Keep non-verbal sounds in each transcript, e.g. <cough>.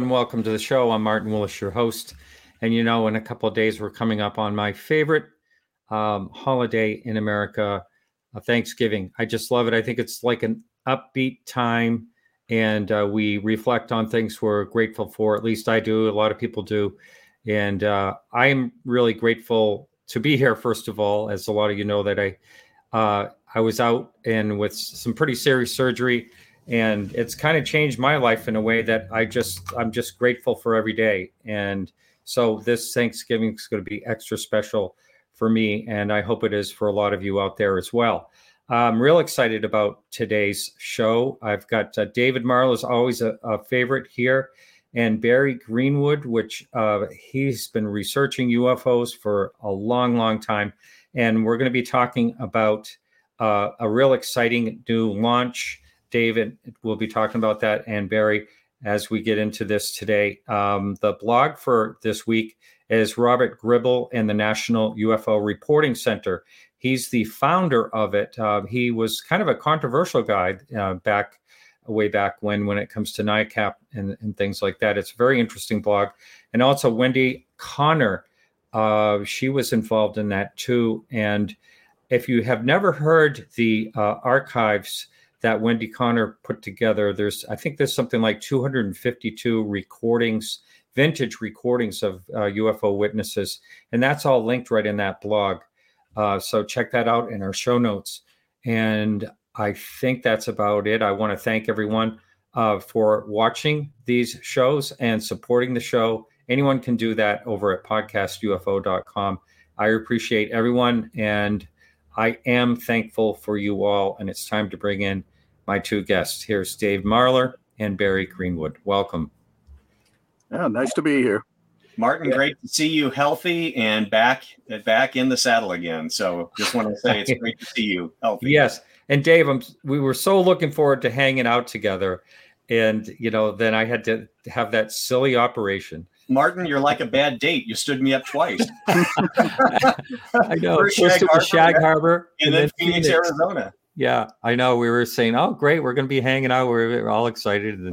And welcome to the show. I'm Martin Willis, your host. And you know, in a couple of days, we're coming up on my favorite um, holiday in America, uh, Thanksgiving. I just love it. I think it's like an upbeat time, and uh, we reflect on things we're grateful for. At least I do. A lot of people do. And uh, I am really grateful to be here, first of all, as a lot of you know that I uh, I was out and with some pretty serious surgery, and it's kind of changed my life in a way that I just I'm just grateful for every day. And so this Thanksgiving is going to be extra special for me, and I hope it is for a lot of you out there as well. I'm real excited about today's show. I've got uh, David Marler is always a, a, favorite here, and Barry Greenwood, which uh, he's been researching UFOs for a long, long time, and we're going to be talking about uh, a real exciting new launch. David will be talking about that, and Barry as we get into this today. Um, the blog for this week is Robert Gribble and the National UFO Reporting Center. He's the founder of it. Uh, he was kind of a controversial guy uh, back way back when when it comes to NICAP and, and, things like that. It's a very interesting blog. And also Wendy Connor, uh, she was involved in that too. And if you have never heard the uh, archives that Wendy Connor put together. There's, I think there's something like 252 recordings, vintage recordings of uh, UFO witnesses, and that's all linked right in that blog. Uh, so check that out in our show notes. And I think that's about it. I want to thank everyone uh, for watching these shows and supporting the show. Anyone can do that over at podcastufo.com. I appreciate everyone and I am thankful for you all. And it's time to bring in my two guests. Here's Dave Marler and Barry Greenwood. Welcome. Yeah, nice to be here. Martin, great to see you healthy and back back in the saddle again. So just want to say it's great to see you healthy. Yes. And Dave, I'm, we were so looking forward to hanging out together. And, you know, then I had to have that silly operation. Martin, you're like a bad date. You stood me up twice. <laughs> I know. First, Shag, Harbor, Shag Harbor, and, and then, then Phoenix, Phoenix, Arizona. Yeah, I know. We were saying, "Oh, great, we're going to be hanging out. We're, all excited." And,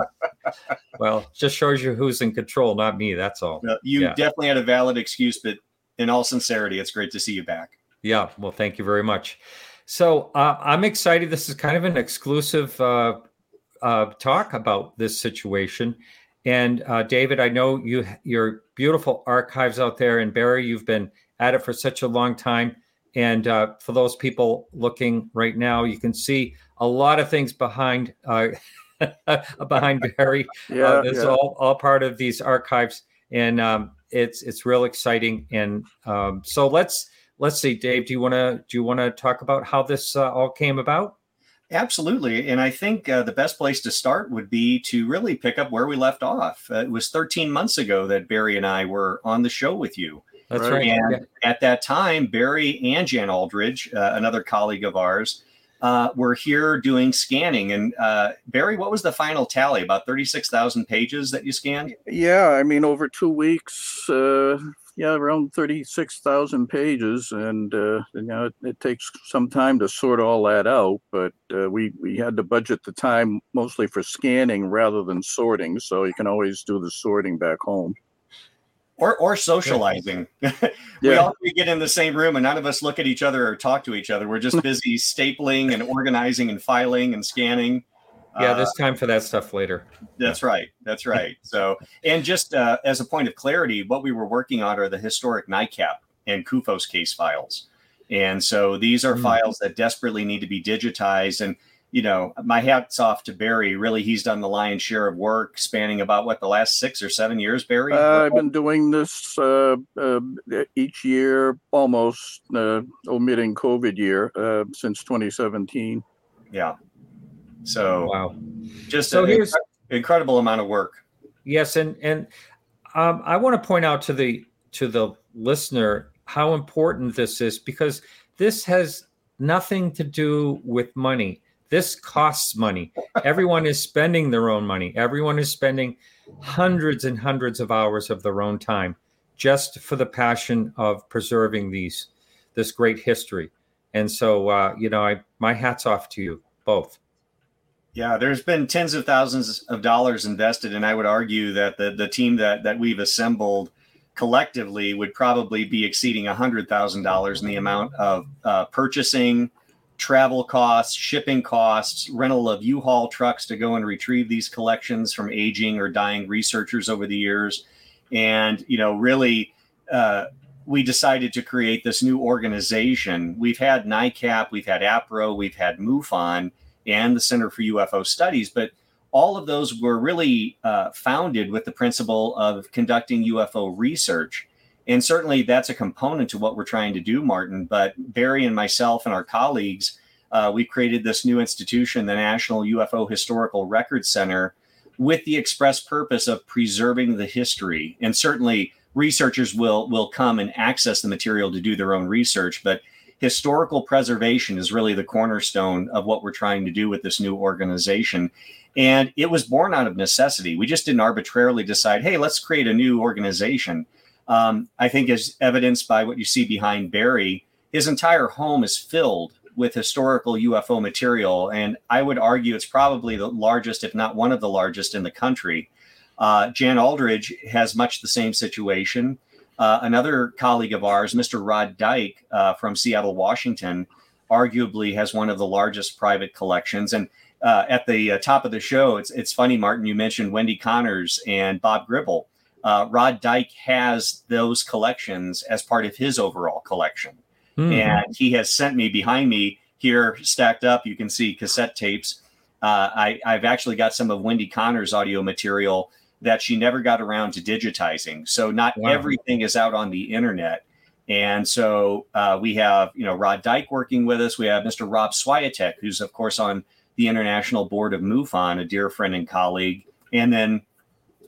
<laughs> well, just shows you who's in control, not me. That's all. No, you yeah. definitely had a valid excuse, but in all sincerity, it's great to see you back. Yeah, well, thank you very much. So uh, I'm excited. This is kind of an exclusive uh, uh, talk about this situation. And uh, David, I know you your beautiful archives out there, and Barry, you've been at it for such a long time. And uh, for those people looking right now, you can see a lot of things behind uh, <laughs> behind Barry. <laughs> Yeah, uh, it's yeah. all all part of these archives, and um, it's it's real exciting. And um, so let's let's see, Dave. Do you want to do you want to talk about how this uh, all came about? Absolutely. And I think uh, the best place to start would be to really pick up where we left off. Uh, it was 13 months ago that Barry and I were on the show with you. That's right. right. And yeah. at that time, Barry and Jan Aldrich, uh, another colleague of ours, uh, were here doing scanning. And uh, Barry, what was the final tally? About 36,000 pages that you scanned? Yeah, I mean, over two weeks, uh, yeah, around 36,000 pages. And, uh, you know, it, it, takes some time to sort all that out, but uh, we, we had to budget the time mostly for scanning rather than sorting. So you can always do the sorting back home or or socializing. <laughs> we all we get in the same room and none of us look at each other or talk to each other. We're just <laughs> busy stapling and organizing and filing and scanning. Yeah, there's uh, time for that stuff later. That's right. That's right. <laughs> So, and just uh, as a point of clarity, what we were working on are the historic NICAP and CUFOS case files. And so these are mm. files that desperately need to be digitized. And you know, my hat's off to Barry. Really, he's done the lion's share of work, spanning about what the last six or seven years. Barry, uh, I've been doing this uh, uh, each year, almost uh, omitting COVID year uh, since 2017. Yeah. So wow, just so here's incredible amount of work. Yes, and and um, I want to point out to the to the listener how important this is because this has nothing to do with money this costs money. Everyone is spending their own money. Everyone is spending hundreds and hundreds of hours of their own time just for the passion of preserving these this great history. And so, uh, you know, I my hats off to you both. Yeah, there's been tens of thousands of dollars invested, and I would argue that the the team that that we've assembled collectively would probably be exceeding $100,000 in the amount of uh, purchasing, travel costs, shipping costs, rental of U-Haul trucks to go and retrieve these collections from aging or dying researchers over the years. And, you know, really, uh, we decided to create this new organization. We've had NICAP, we've had APRO, we've had MUFON, and the Center for UFO Studies, but all of those were really uh, founded with the principle of conducting UFO research. And certainly that's a component to what we're trying to do, Martin. But Barry and myself and our colleagues, uh, we created this new institution, the National UFO Historical Records Center, with the express purpose of preserving the history. And certainly researchers will will come and access the material to do their own research, but historical preservation is really the cornerstone of what we're trying to do with this new organization. And it was born out of necessity. We just didn't arbitrarily decide, hey, let's create a new organization. Um, I think, as evidenced by what you see behind Barry, his entire home is filled with historical UFO material. And I would argue it's probably the largest, if not one of the largest in the country. Uh, Jan Aldrich has much the same situation. Uh, another colleague of ours, Mr. Rod Dyke uh, from Seattle, Washington, arguably has one of the largest private collections. And uh, at the uh, top of the show, it's it's funny, Martin. You mentioned Wendy Connors and Bob Gribble. Uh, Rod Dyke has those collections as part of his overall collection, mm-hmm. and he has sent me behind me here stacked up. You can see cassette tapes. Uh, I, I've actually got some of Wendy Connors' audio material that she never got around to digitizing. So not wow. everything is out on the internet. And so uh, we have, you know, Rod Dyke working with us. We have Mr. Rob Swiatek, who's of course on the International Board of MUFON, a dear friend and colleague. And then,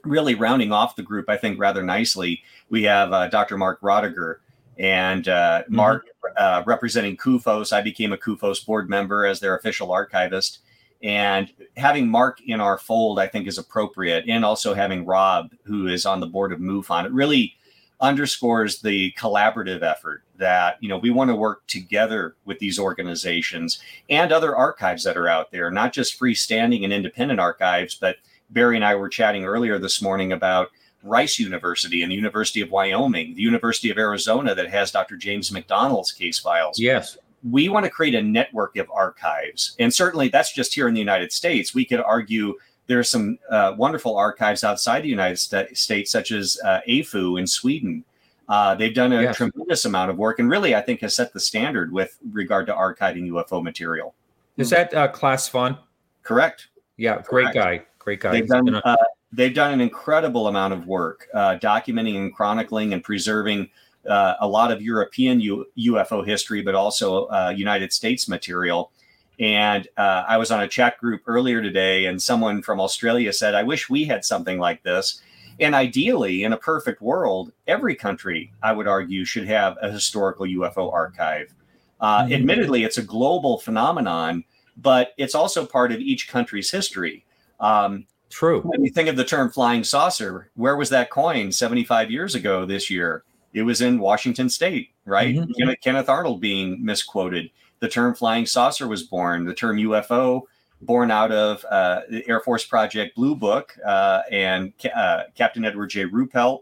really rounding off the group, I think rather nicely, we have uh, Dr. Mark Rodeghier. And uh, mm-hmm. Mark uh, representing CUFOS, I became a CUFOS board member as their official archivist. And having Mark in our fold, I think, is appropriate. And also having Rob, who is on the board of MUFON, it really underscores the collaborative effort that you know we want to work together with these organizations and other archives that are out there not just freestanding and independent archives but barry and i were chatting earlier this morning about rice university and the university of wyoming the university of arizona that has dr james mcdonald's case files yes we want to create a network of archives and certainly that's just here in the united states we could argue there are some uh, wonderful archives outside the United States, such as uh, AFU in Sweden. Uh, they've done a yes. tremendous amount of work, and really, I think, has set the standard with regard to archiving UFO material. Is that uh, Clas Svahn? Correct. Yeah, great guy. Great guy. They've done, uh, they've done an incredible amount of work uh, documenting and chronicling and preserving uh, a lot of European U- UFO history, but also uh, United States material. And uh, I was on a chat group earlier today, and someone from Australia said, I wish we had something like this. And ideally, in a perfect world, every country, I would argue, should have a historical UFO archive. Uh, mm-hmm. Admittedly, it's a global phenomenon, but it's also part of each country's history. Um, True. When you think of the term flying saucer, where was that coin 75 years ago this year? It was in Washington state, right? Mm-hmm. Kenneth Arnold being misquoted the term flying saucer was born. The term UFO, born out of uh, the Air Force Project Blue Book uh, and uh, Captain Edward J. Ruppelt.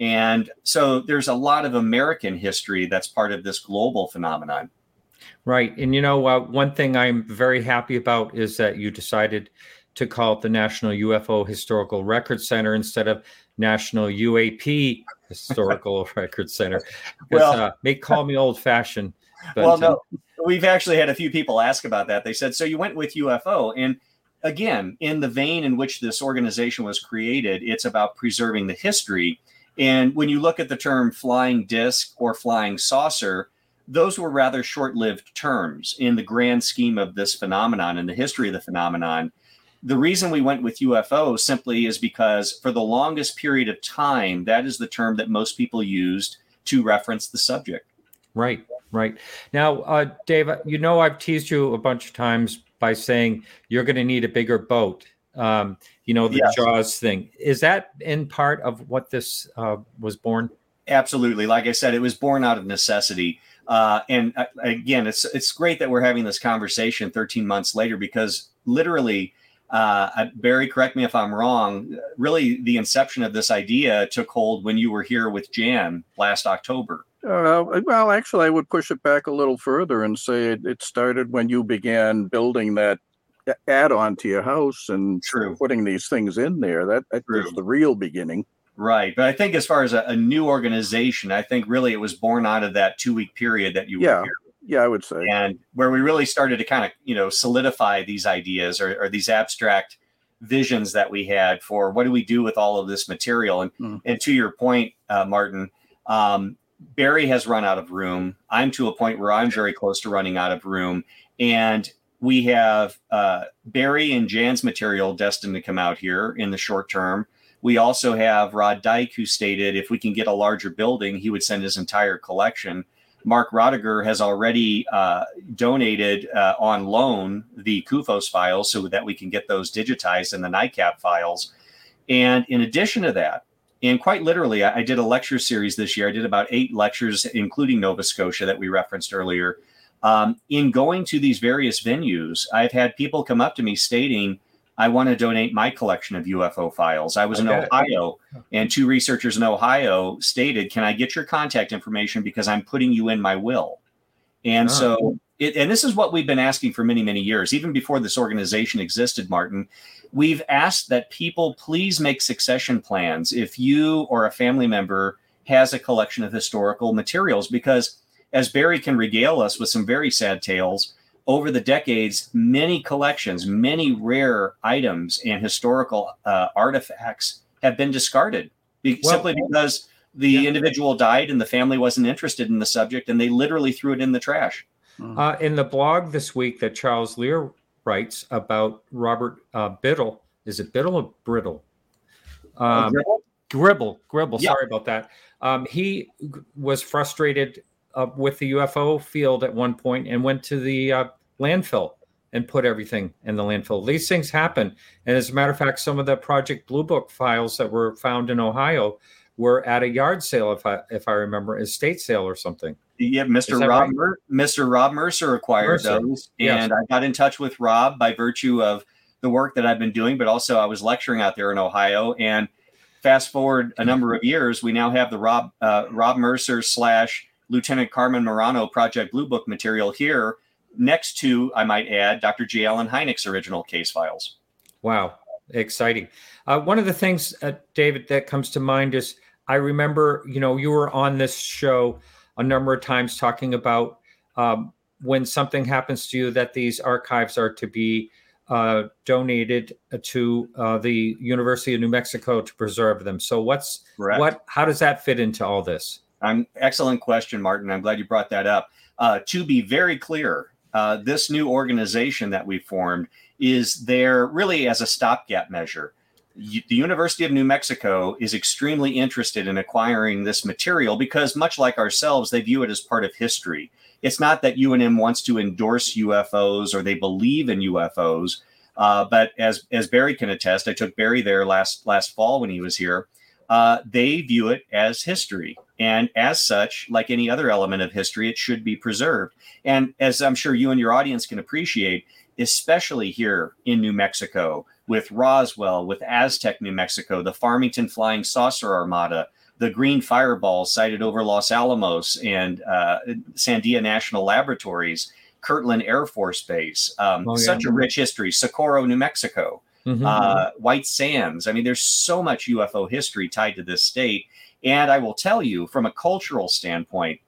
And so there's a lot of American history that's part of this global phenomenon. Right. And you know, uh, one thing I'm very happy about is that you decided to call it the National UFO Historical Record Center instead of National UAP Historical <laughs> Record Center. Well, uh, may call me old fashioned. <laughs> well, no, we've actually had a few people ask about that. They said, "So you went with UFO?" And again, in the vein in which this organization was created, it's about preserving the history. And when you look at the term flying disc or flying saucer, those were rather short lived terms in the grand scheme of this phenomenon and the history of the phenomenon. The reason we went with UFO simply is because for the longest period of time, that is the term that most people used to reference the subject. Right. Right. Now, uh, Dave, you know, I've teased you a bunch of times by saying you're going to need a bigger boat. Um, you know, the yes. Jaws thing. Is that in part of what this uh, was born? Absolutely. Like I said, it was born out of necessity. Uh, and uh, again, it's it's great that we're having this conversation 13 months later because literally uh, Barry, correct me if I'm wrong. Really, the inception of this idea took hold when you were here with Jan last October. Uh, well, actually, I would push it back a little further and say it, it started when you began building that add-on to your house and True. putting these things in there. That, that was the real beginning. Right. But I think as far as a, a new organization, I think really it was born out of that two week period that you Yeah. were here. Yeah, I would say. And where we really started to kind of, you know, solidify these ideas or, or these abstract visions that we had for what do we do with all of this material. And Mm. and to your point, uh, Martin, um, Barry has run out of room. I'm to a point where I'm very close to running out of room. And we have uh, Barry and Jan's material destined to come out here in the short term. We also have Rod Dyke, who stated if we can get a larger building, he would send his entire collection. Mark Rodeghier has already uh, donated uh, on loan the CUFOS files so that we can get those digitized in the NICAP files. And in addition to that, and quite literally, I, I did a lecture series this year. I did about eight lectures, including Nova Scotia, that we referenced earlier. Um, in going to these various venues, I've had people come up to me stating, I want to donate my collection of UFO files. I was in Okay. Ohio, and two researchers in Ohio stated, Can I get your contact information because I'm putting you in my will? And Oh. so, ah. it, and this is what we've been asking for many, many years, even before this organization existed, Martin. We've asked that people please make succession plans if you or a family member has a collection of historical materials, because as Barry can regale us with some very sad tales, over the decades, many collections, many rare items and historical uh, artifacts have been discarded be- Well- simply because the Yeah. individual died and the family wasn't interested in the subject and they literally threw it in the trash. Uh, in the blog this week that Charles Lear writes about Robert uh, Biddle, is it Biddle or Brittle? Um, Gribble, Gribble. Yeah. Sorry about that. Um, he g- was frustrated uh, with the UFO field at one point and went to the uh, landfill and put everything in the landfill. These things happen, and as a matter of fact, some of the Project Blue Book files that were found in Ohio were at a yard sale, if I if I remember, a estate sale or something. Yeah, Mr. Rob, right? Mer- Mr. Rob Mercer acquired Mercer, those, yes. and I got in touch with Rob by virtue of the work that I've been doing, but also I was lecturing out there in Ohio. And fast forward a number of years, we now have the Rob uh, Rob Mercer slash Lieutenant Carmen Morano Project Blue Book material here, next to, I might add, Dr. J. Allen Hynek's original case files. Wow, exciting. Uh, one of the things, uh, David, that comes to mind is I remember, you know, you were on this show a number of times talking about um, when something happens to you that these archives are to be uh, donated to uh, the University of New Mexico to preserve them. So, what's Correct. what? How does that fit into all this? Um, excellent question, Martin. I'm glad you brought that up. Uh, to be very clear, uh, this new organization that we formed is there really as a stopgap measure. The University of New Mexico is extremely interested in acquiring this material because, much like ourselves, they view it as part of history. It's not that UNM wants to endorse UFOs or they believe in UFOs, uh, but as as Barry can attest, I took Barry there last last fall when he was here. Uh, they view it as history. And as such, like any other element of history, it should be preserved. And as I'm sure you and your audience can appreciate, especially here in New Mexico, with Roswell, with Aztec, New Mexico, the Farmington Flying Saucer Armada, the green fireballs sighted over Los Alamos and uh, Sandia National Laboratories, Kirtland Air Force Base, um, Oh, yeah. such a rich history, Socorro, New Mexico Mhm. uh, White Sands. I mean, there's so much UFO history tied to this state. And I will tell you, from a cultural standpoint,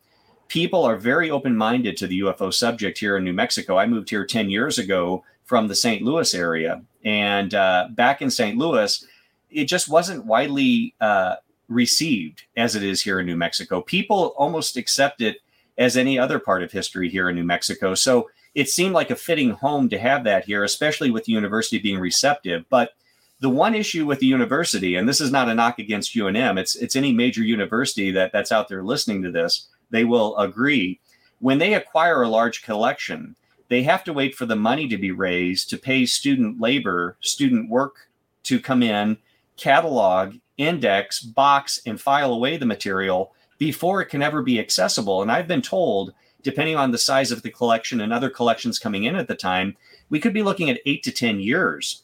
people are very open minded to the UFO subject here in New Mexico. I moved here 10 years ago from the St. Louis area. And uh, back in St. Louis, it just wasn't widely uh, received as it is here in New Mexico. People almost accept it as any other part of history here in New Mexico. So it seemed like a fitting home to have that here, especially with the university being receptive. But the one issue with the university, and this is not a knock against UNM, it's it's any major university that that's out there listening to this, they will agree. When they acquire a large collection, they have to wait for the money to be raised to pay student labor, student work to come in, catalog, index, box, and file away the material before it can ever be accessible. And I've been told, depending on the size of the collection and other collections coming in at the time, we could be looking at eight to 10 years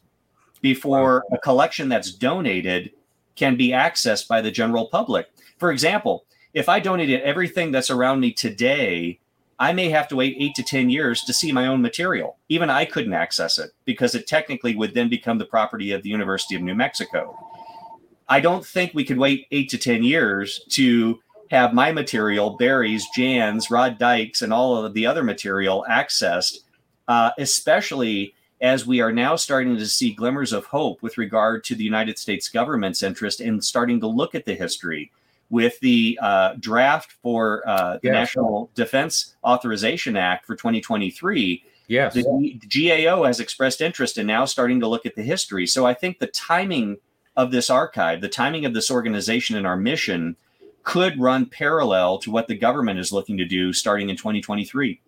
before a collection that's donated can be accessed by the general public. For example, if I donated everything that's around me today, I may have to wait eight to 10 years to see my own material. Even I couldn't access it because it technically would then become the property of the University of New Mexico. I don't think we could wait eight to 10 years to have my material, Barry's, Jan's, Rod Dykes, and all of the other material accessed, uh, especially as we are now starting to see glimmers of hope with regard to the United States government's interest in starting to look at the history with the uh, draft for uh, the yes. National Defense Authorization Act for 2023. Yes. The, the GAO has expressed interest in now starting to look at the history. So I think the timing of this archive, the timing of this organization and our mission could run parallel to what the government is looking to do starting in 2023.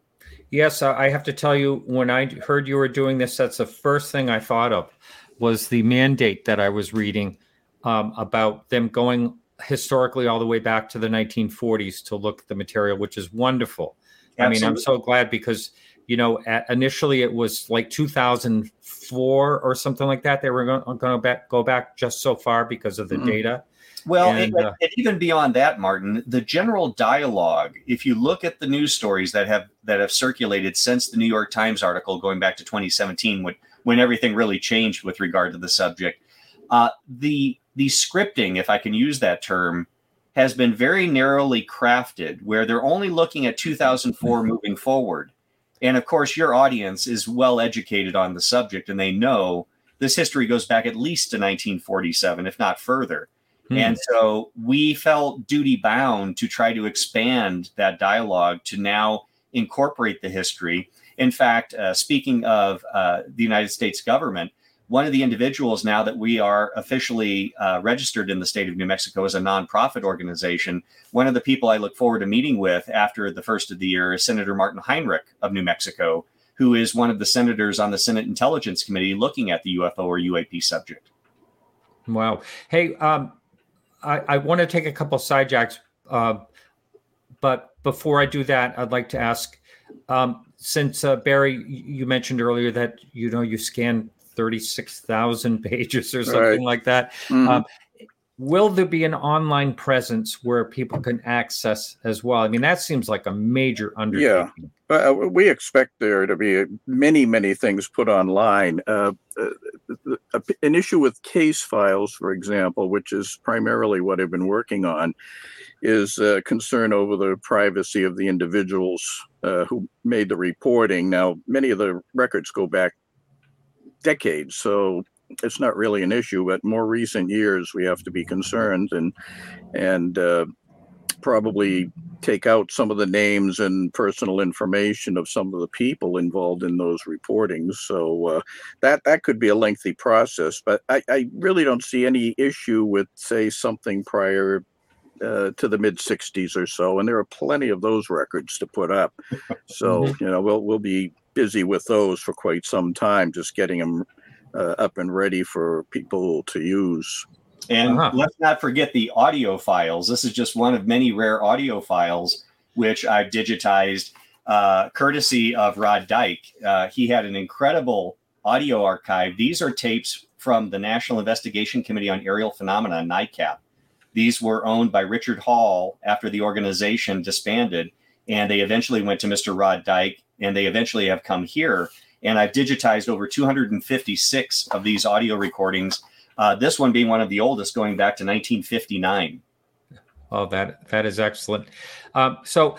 Yes, I have to tell you, when I heard you were doing this, that's the first thing I thought of was the mandate that I was reading um, about them going historically all the way back to the 1940s to look at the material, which is wonderful. Absolutely. I mean, I'm so glad because you know at, initially it was like 2004 or something like that. They were going to go back just so far because of the mm-hmm. data. Well, and, uh, and, even beyond that, Martin, the general dialogue. If you look at the news stories that have that have circulated since the New York Times article going back to 2017, when when everything really changed with regard to the subject, uh, the the scripting, if I can use that term, has been very narrowly crafted, where they're only looking at 2004 mm-hmm. moving forward. And of course, your audience is well educated on the subject, and they know this history goes back at least to 1947, if not further. Hmm. And so we felt duty bound to try to expand that dialogue to now incorporate the history. In fact, uh, speaking of uh, the United States government, one of the individuals now that we are officially uh, registered in the state of New Mexico as a nonprofit organization, one of the people I look forward to meeting with after the first of the year is Senator Martin Heinrich of New Mexico, who is one of the senators on the Senate Intelligence Committee looking at the UFO or UAP subject. Wow. Hey, um, I, I want to take a couple side jacks, uh, but before I do that, I'd like to ask, um, since uh, Barry, you mentioned earlier that you know you scan thirty six thousand <laughs> pages or something right. like that. Mm-hmm. Um, will there be an online presence where people can access as well? I mean, that seems like a major undertaking. Yeah, uh, we expect there to be many, many things put online. Uh, uh, an issue with case files, for example, which is primarily what I've been working on, is uh, concern over the privacy of the individuals uh, who made the reporting. Now, many of the records go back decades, so it's not really an issue. But more recent years, we have to be concerned and and uh, probably take out some of the names and personal information of some of the people involved in those reportings. So uh, that that could be a lengthy process. But I, I really don't see any issue with say something prior uh, to the mid 60s or so, and there are plenty of those records to put up. So mm-hmm. you know we'll we'll be busy with those for quite some time, just getting them uh, up and ready for people to use. And uh-huh. let's not forget the audio files. This is just one of many rare audio files which I've digitized, uh, courtesy of Rod Dyke. Uh, he had an incredible audio archive. These are tapes from the National Investigation Committee on Aerial Phenomena, NICAP. These were owned by Richard Hall after the organization disbanded, and they eventually went to Mr. Rod Dyke, and they eventually have come here. And I've digitized over 256 of these audio recordings uh, this one being one of the oldest, going back to 1959. Oh, that that is excellent. Um, so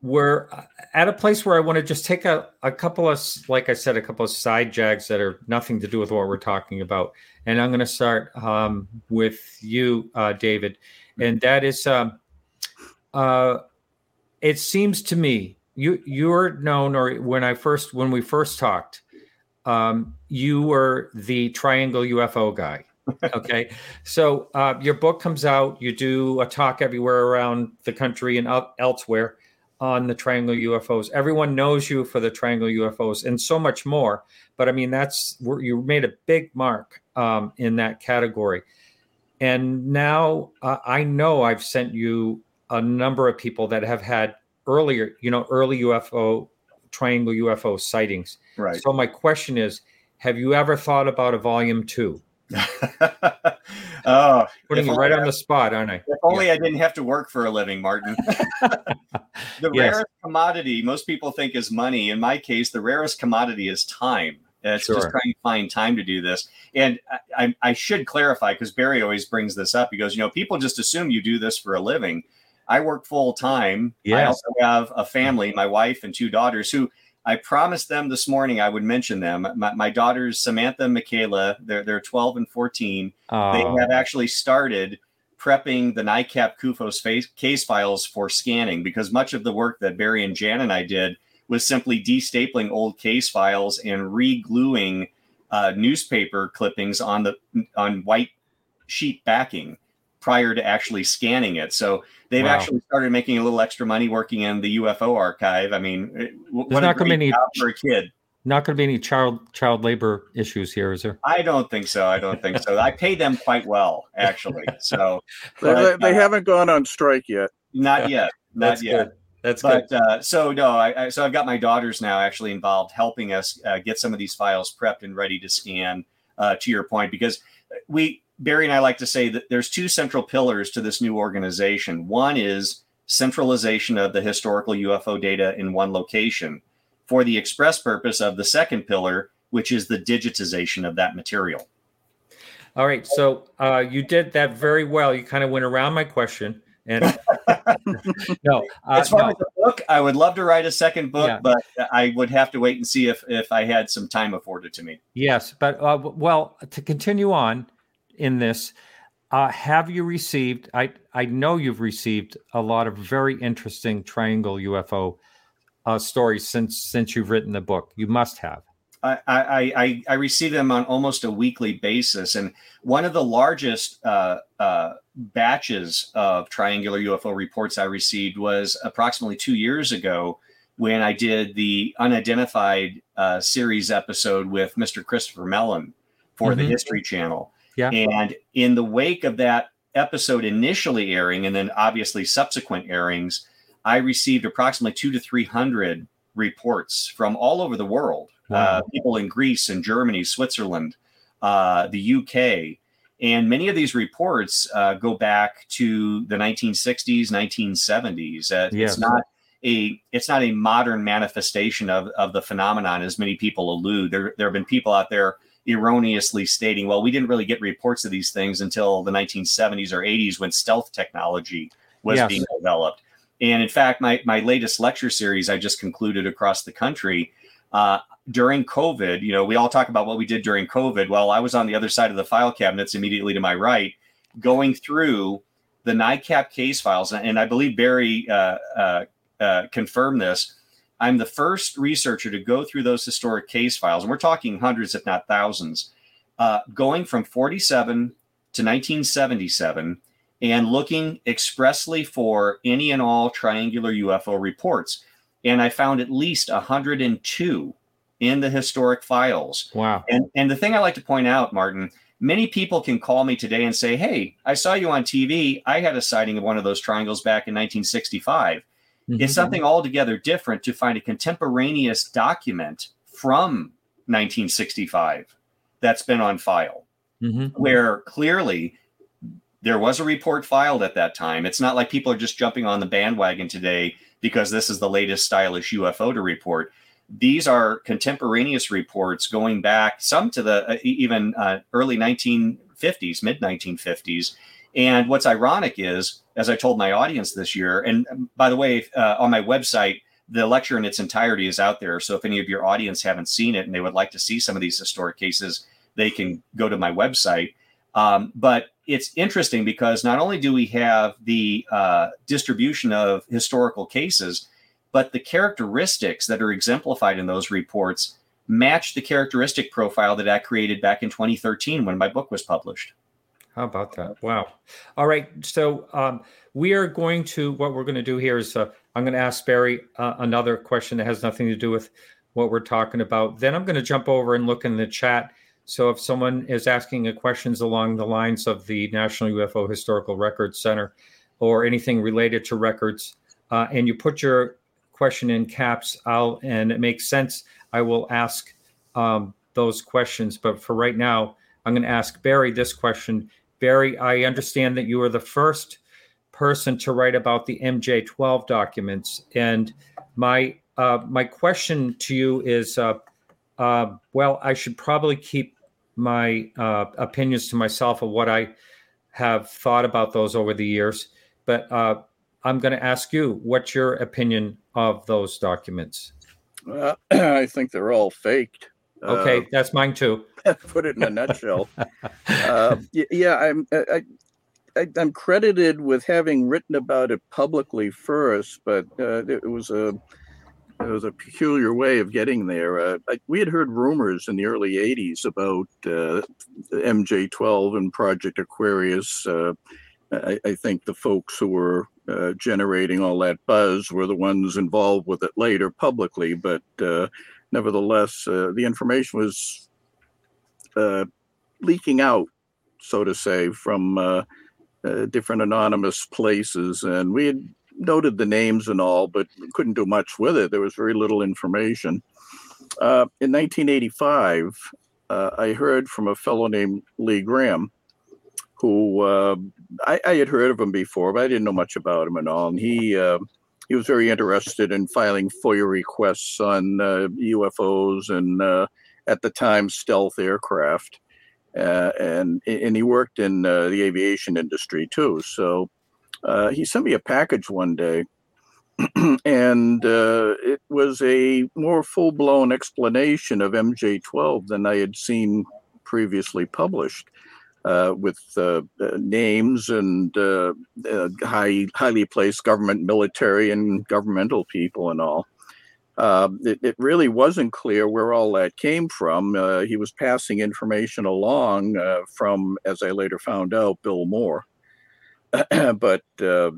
we're at a place where I want to just take a, a couple of, like I said, a couple of side jags that are nothing to do with what we're talking about. And I'm going to start um, with you, uh, David. And that is, um, uh, it seems to me you you're known, or when I first when we first talked, um, you were the triangle UFO guy <laughs> okay? So uh, your book comes out you do a talk everywhere around the country and elsewhere on the triangle ufos everyone knows you for the triangle ufos and so much more but i mean that's where you made a big mark um, in that category. And now uh, i know i've sent you a number of people that have had earlier you know early ufo triangle ufo sightings right so my question is have you ever thought about a volume two? <laughs> oh, putting you right on the spot, aren't I? If only yeah. I didn't have to work for a living, Martin. <laughs> the yes. rarest commodity most people think is money. In my case, the rarest commodity is time. It's sure. just trying to find time to do this. And I, I, I should clarify because Barry always brings this up. He goes, you know, people just assume you do this for a living. I work full time. Yes. I also have a family, my wife and two daughters who I promised them this morning I would mention them. My, my daughters, Samantha and Michaela, they're, they're 12 and 14. Oh. They have actually started prepping the NICAP face, case files for scanning because much of the work that Barry and Jan and I did was simply destapling old case files and re-gluing uh, newspaper clippings on the on white sheet backing prior to actually scanning it. So they've wow. actually started making a little extra money working in the UFO archive. I mean, There's what not going to be any for a kid. Not going to be any child child labor issues here, is there? I don't think so. I don't think so. I pay them quite well, actually. So <laughs> they, they uh, haven't gone on strike yet. Not yet. <laughs> Not That's yet. Good. That's but, good. Uh, so no, I, I, so I've got my daughters now actually involved, helping us uh, get some of these files prepped and ready to scan. Uh, to your point, because we Barry and I like to say that there's two central pillars to this new organization. One is centralization of the historical UFO data in one location for the express purpose of the second pillar, which is the digitization of that material. All right. So uh, you did that very well. You kind of went around my question. And <laughs> no, uh, as far no. as the book, I would love to write a second book, yeah. but I would have to wait and see if if I had some time afforded to me. Yes, but uh, well, to continue on, in this. Uh, have you received? I I know you've received a lot of very interesting triangle UFO uh, stories since since you've written the book. You must have. I, I, I receive them on almost a weekly basis, and one of the largest uh, uh, batches of triangular UFO reports I received was approximately two years ago when I did the unidentified uh, series episode with Mr. Christopher Mellon for mm-hmm. the History Channel. Yeah. And in the wake of that episode initially airing and then obviously subsequent airings, I received approximately two to 300 reports from all over the world. Wow. Uh, people in Greece and Germany, Switzerland, uh, the UK. And many of these reports uh, go back to the 1960s, 1970s. Uh, yes. It's not a it's not a modern manifestation of, of the phenomenon as many people allude. There there have been people out there erroneously stating, well, we didn't really get reports of these things until the 1970s or 80s when stealth technology was yes. being developed. And in fact, my, my latest lecture series I just concluded across the country uh, during COVID. You know, we all talk about what we did during COVID. Well, I was on the other side of the file cabinets immediately to my right, going through the NICAP case files. And I believe Barry uh, uh, uh confirmed this I'm the first researcher to go through those historic case files, and we're talking hundreds, if not thousands, uh, going from 47 to 1977 and looking expressly for any and all triangular UFO reports. And I found at least 102 in the historic files. Wow. And, and the thing I like to point out, Martin, many people can call me today and say, Hey, I saw you on TV. I had a sighting of one of those triangles back in 1965. Mm-hmm. It's something altogether different to find a contemporaneous document from 1965 that's been on file, mm-hmm. where clearly there was a report filed at that time. It's not like people are just jumping on the bandwagon today because this is the latest stylish UFO to report. These are contemporaneous reports going back some to the uh, even uh, early 1950s, mid 1950s. And what's ironic is as I told my audience this year. And by the way, uh, on my website, the lecture in its entirety is out there. So if any of your audience haven't seen it and they would like to see some of these historic cases, they can go to my website. Um, but it's interesting because not only do we have the uh, distribution of historical cases, but the characteristics that are exemplified in those reports match the characteristic profile that I created back in 2013 when my book was published. How about that? Wow. All right. So um, we are going to, what we're going to do here is uh, I'm going to ask Barry uh, another question that has nothing to do with what we're talking about. Then I'm going to jump over and look in the chat. So if someone is asking questions along the lines of the National UFO Historical Records Center or anything related to records, uh, and you put your question in caps, I'll, and it makes sense, I will ask um, those questions. But for right now, I'm going to ask Barry this question. Barry, I understand that you are the first person to write about the MJ12 documents, and my uh, my question to you is, uh, uh, well, I should probably keep my uh, opinions to myself of what I have thought about those over the years, but uh, I'm going to ask you, what's your opinion of those documents? Uh, <clears throat> I think they're all faked. Okay, that's mine too. <laughs> put it in a nutshell. uh, <laughs> yeah, I'm I, I, am credited with having written about it publicly first, but uh, it was a it was a peculiar way of getting there. Uh, I, we had heard rumors in the early '80s about uh, MJ12 and Project Aquarius. Uh, I, I, think the folks who were uh, generating all that buzz were the ones involved with it later publicly, but uh, nevertheless, uh, the information was uh, leaking out, so to say, from uh, uh, different anonymous places. And we had noted the names and all, but couldn't do much with it. There was very little information. in 1985, I heard from a fellow named Lee Graham who uh, I, I, had heard of him before, but I didn't know much about him and all. And he uh, he was very interested in filing FOIA requests on uh, UFOs and uh, at the time stealth aircraft, uh, and and he worked in uh, the aviation industry too. So he sent me a package one day. <clears throat> and it was a more full blown explanation of MJ12 than I had seen previously published uh, with uh, uh, names and uh, uh, high, highly placed government, military, and governmental people and all. Uh, it, it, really wasn't clear where all that came from. Uh, he was passing information along uh, from, as I later found out, Bill Moore. <clears throat> but uh,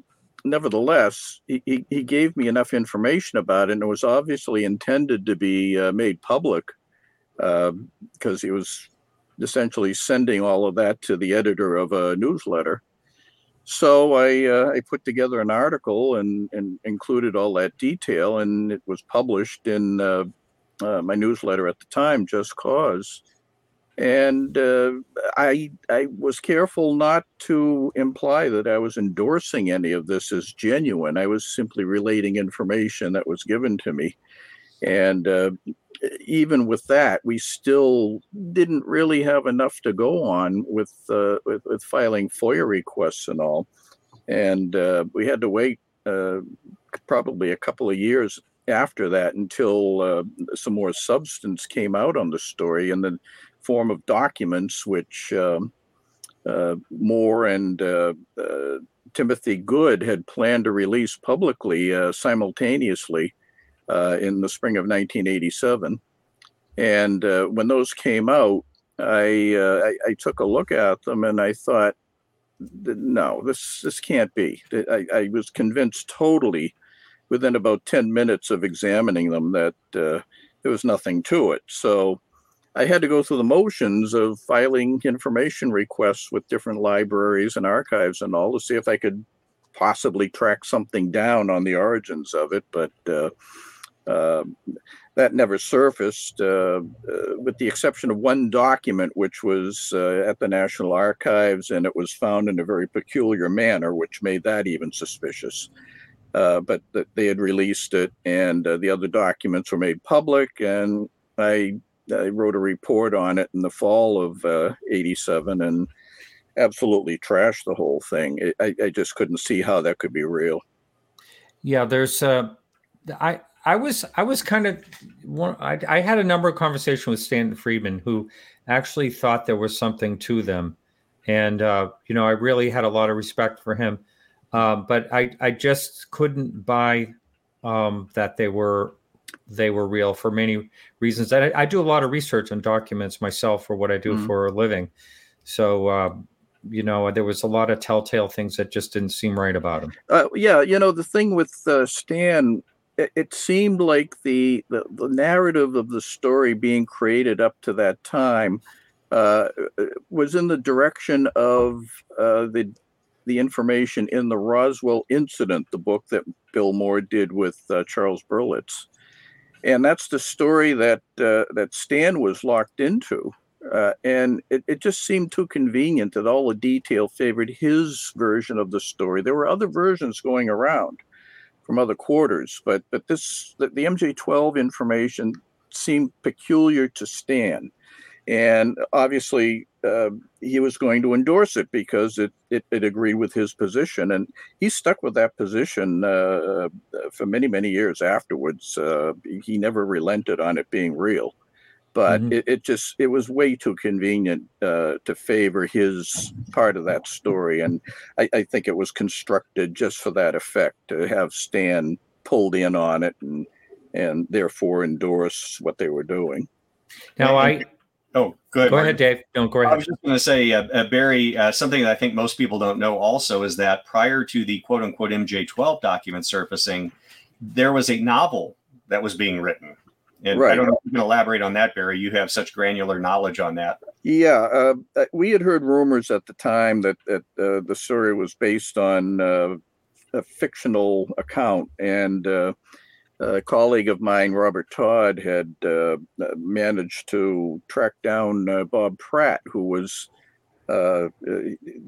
nevertheless, he, he gave me enough information about it, and it was obviously intended to be made public because he was essentially sending all of that to the editor of a newsletter. So I, uh, I put together an article and, and included all that detail, and it was published in uh, uh, my newsletter at the time, Just Cause. And uh, I I was careful not to imply that I was endorsing any of this as genuine. I was simply relating information that was given to me, and uh, even with that, we still didn't really have enough to go on with uh, with, with, filing FOIA requests and all, and uh, we had to wait uh, probably a couple of years after that until uh, some more substance came out on the story in the form of documents, which um, uh, Moore and uh, Timothy Good had planned to release publicly simultaneously uh, in the spring of 1987. And uh, when those came out, I, uh, I, I took a look at them and I thought, no, this this can't be. I, I was convinced totally within about 10 minutes of examining them that uh, there was nothing to it. So I had to go through the motions of filing information requests with different libraries and archives and all to see if I could possibly track something down on the origins of it. But uh, that never surfaced, uh, uh, with the exception of one document, which was uh, at the National Archives, and it was found in a very peculiar manner, which made that even suspicious. Uh, but th- they had released it, and the other documents were made public, and I, I wrote a report on it in the fall of '87, and absolutely trashed the whole thing. I, I just couldn't see how that could be real. Yeah, there's uh, I I was I was kind of one. I, I had a number of conversations with Stanton Friedman who actually thought there was something to them, and uh, you know I really had a lot of respect for him, uh, but I I just couldn't buy um, that they were they were real for many reasons. I, I do a lot of research on documents myself for what I do mm for a living, so. Uh, you know, there was a lot of telltale things that just didn't seem right about him. Uh, yeah, you know, the thing with uh, Stan it, it seemed like the, the, the narrative of the story being created up to that time uh, was in the direction of uh, the the information in the Roswell incident, the book that Bill Moore did with uh, Charles Berlitz. and that's the story that uh, that Stan was locked into. Uh, and it, it just seemed too convenient that all the detail favored his version of the story. There were other versions going around from other quarters, but but this the, the MJ12 information seemed peculiar to Stan, and obviously uh, he was going to endorse it because it, it, it agreed with his position, and he stuck with that position uh, for many many years afterwards. Uh, he never relented on it being real, but mm-hmm. it, it just it was way too convenient uh, to favor his part of that story, and I, I think it was constructed just for that effect to have Stan pulled in on it and and therefore endorse what they were doing. Now I Oh, good. Go ahead, Dave. Don't go ahead. I was just going to say, uh, uh, Barry, uh, something that I think most people don't know also is that prior to the quote unquote MJ12 document surfacing, there was a novel that was being written. And right. I don't know if you can elaborate on that, Barry. You have such granular knowledge on that. Yeah, uh, uh we had heard rumors at the time that, that uh, the story was based on a fictional account. And a colleague of mine, Robert Todd, had uh, managed to track down uh, Bob Pratt, who was uh,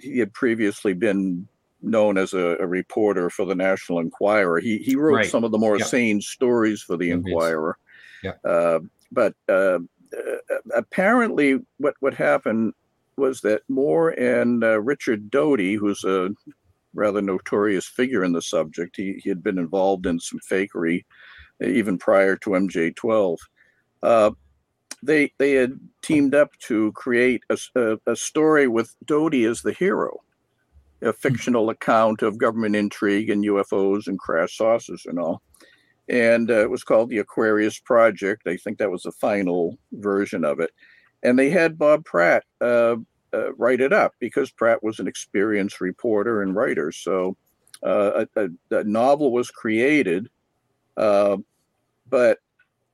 he had previously been known as a, a, reporter for the National Enquirer. He he wrote right. some of the more yeah. sane stories for the Enquirer. Yeah. Uh, but uh, apparently, what what happened was that Moore and uh, Richard Doty, who's a rather notorious figure in the subject. He, he had been involved in some fakery even prior to MJ12. Uh, they they had teamed up to create a, a, a, story with Doty as the hero, a fictional account of government intrigue and UFOs and crash saucers and all. And uh, it was called the Aquarius Project. I think that was the final version of it. And they had Bob Pratt uh, uh, write it up because Pratt was an experienced reporter and writer. So uh, a, a, novel was created, uh, but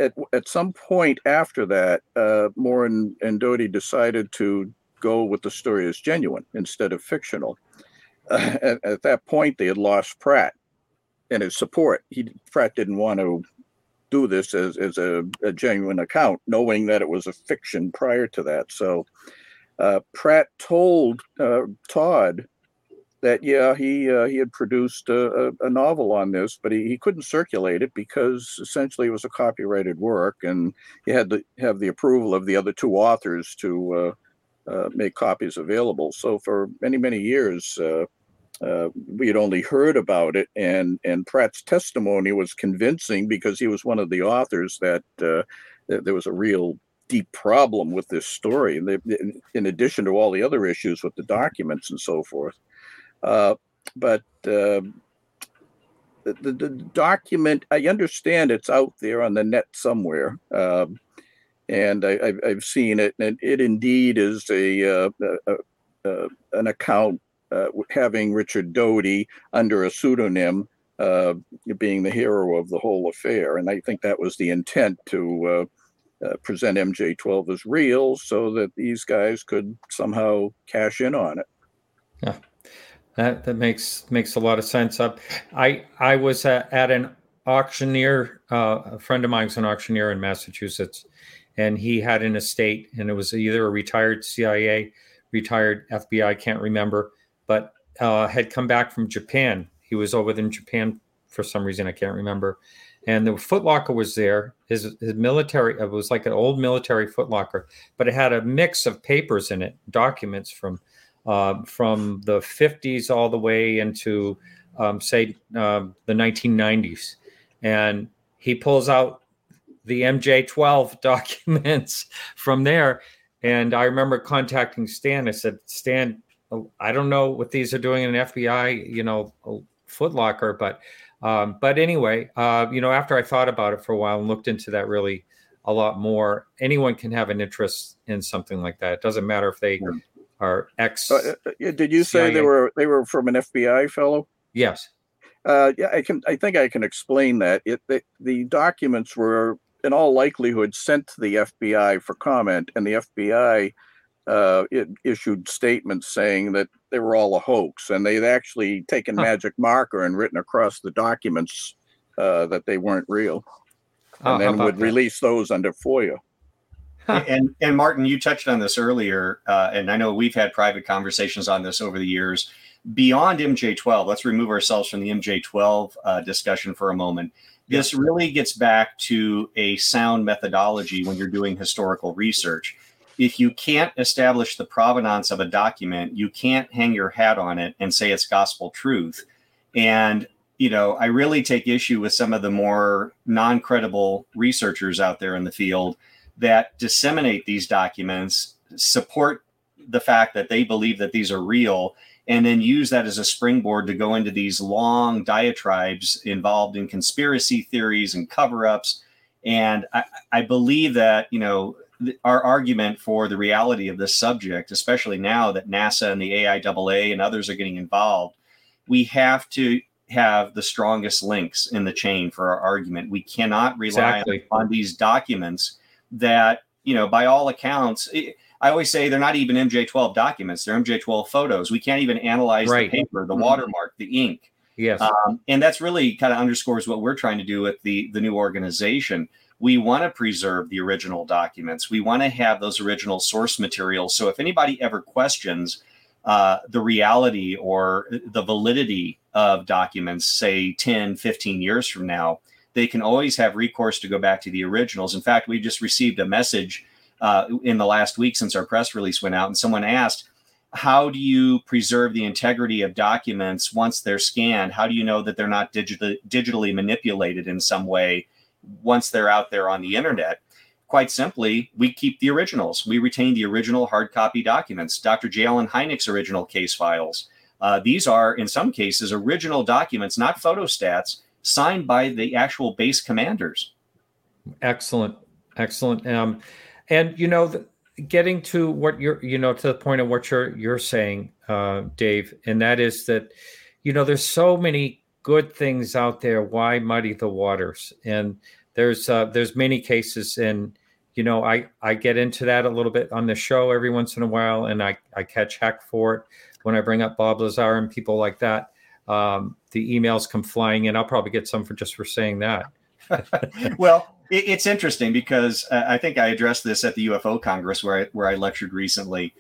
at, at some point after that, uh, Moore and, and Doty decided to go with the story as genuine instead of fictional. Uh, <laughs> at, at, that point, they had lost Pratt and his support. He Pratt didn't want to do this as, as a, a genuine account, knowing that it was a fiction prior to that. So uh, Pratt told uh, Todd that yeah he uh, he had produced a, a, novel on this, but he, he couldn't circulate it because essentially it was a copyrighted work, and he had to have the approval of the other two authors to uh, uh, make copies available. So for many many years. Uh, we had only heard about it, and and Pratt's testimony was convincing because he was one of the authors that, that there was a real deep problem with this story, in addition to all the other issues with the documents and so forth. Uh, but uh, the, the, the, document, I understand it's out there on the net somewhere. Um, and I, have seen it, and it indeed is a, uh, a, a an account uh, having Richard Doty under a pseudonym uh, being the hero of the whole affair. And I think that was the intent to uh, uh, present MJ12 as real so that these guys could somehow cash in on it. Yeah. That that makes makes a lot of sense. Uh, I I was at, at an auctioneer. Uh, a friend of mine was an auctioneer in Massachusetts, and he had an estate, and it was either a retired CIA, retired FBI, can't remember, but uh, had come back from Japan. He was over in Japan for some reason I can't remember, and the footlocker was there. His his military it was like an old military footlocker, but it had a mix of papers in it, documents from uh, from the 50s all the way into um, say uh, the 1990s, and he pulls out the MJ12 <laughs> documents from there. And I remember contacting Stan. I said, Stan, I don't know what these are doing in an FBI, you know, footlocker, but um, but anyway, uh, you know, after I thought about it for a while and looked into that really a lot more, anyone can have an interest in something like that. It doesn't matter if they are ex. Uh, uh did you say CIA. they were they were from an FBI fellow? Yes. Uh, yeah, I can. I think I can explain that. It the, the documents were in all likelihood sent to the FBI for comment, and the FBI uh, it issued statements saying that they were all a hoax, and they'd actually taken huh. magic marker and written across the documents uh, that they weren't real. and then would that? release those under FOIA. and and Martin, you touched on this earlier, uh, and I know we've had private conversations on this over the years. Beyond MJ12, let's remove ourselves from the MJ12 uh, discussion for a moment. This really gets back to a sound methodology when you're doing historical research. If you can't establish the provenance of a document, you can't hang your hat on it and say it's gospel truth. And you know, I really take issue with some of the more non credible researchers out there in the field that disseminate these documents, support the fact that they believe that these are real, and then use that as a springboard to go into these long diatribes involved in conspiracy theories and cover ups. And I, I, believe that, you know, our argument for the reality of this subject, especially now that NASA and the AIAA and others are getting involved, we have to have the strongest links in the chain for our argument. We cannot rely exactly. on these documents that, you know, by all accounts, I always say they're not even MJ12 documents, they're MJ12 photos. We can't even analyze right. the paper, the mm-hmm. watermark, the ink. Yes. Um, and that's really kind of underscores what we're trying to do with the, the new organization. We want to preserve the original documents. We want to have those original source materials. So if anybody ever questions uh, the reality or the validity of documents, say 10, 15 years from now, they can always have recourse to go back to the originals. In fact, we just received a message uh, in the last week since our press release went out, and someone asked, how do you preserve the integrity of documents once they're scanned? How do you know that they're not digitally manipulated in some way once they're out there on the internet? quite simply, we keep the originals. We retain the original hard copy documents, Dr. J. Allen Hynek's original case files. Uh, these are, in some cases, original documents, not photostats, signed by the actual base commanders. Excellent, excellent. Um, and you know, the, getting to what you're, you know, to the point of what you're you're saying, uh, Dave, and that is that, you know, there's so many good things out there. Why muddy the waters? And there's uh, there's many cases, and you know, I I get into that a little bit on the show every once in a while, and I I catch heck for it when I bring up Bob Lazar and people like that. Um, the emails come flying in. I'll probably get some for just for saying that. <laughs> well, it, it's interesting because uh, I think I addressed this at the UFO Congress where I, where I lectured recently.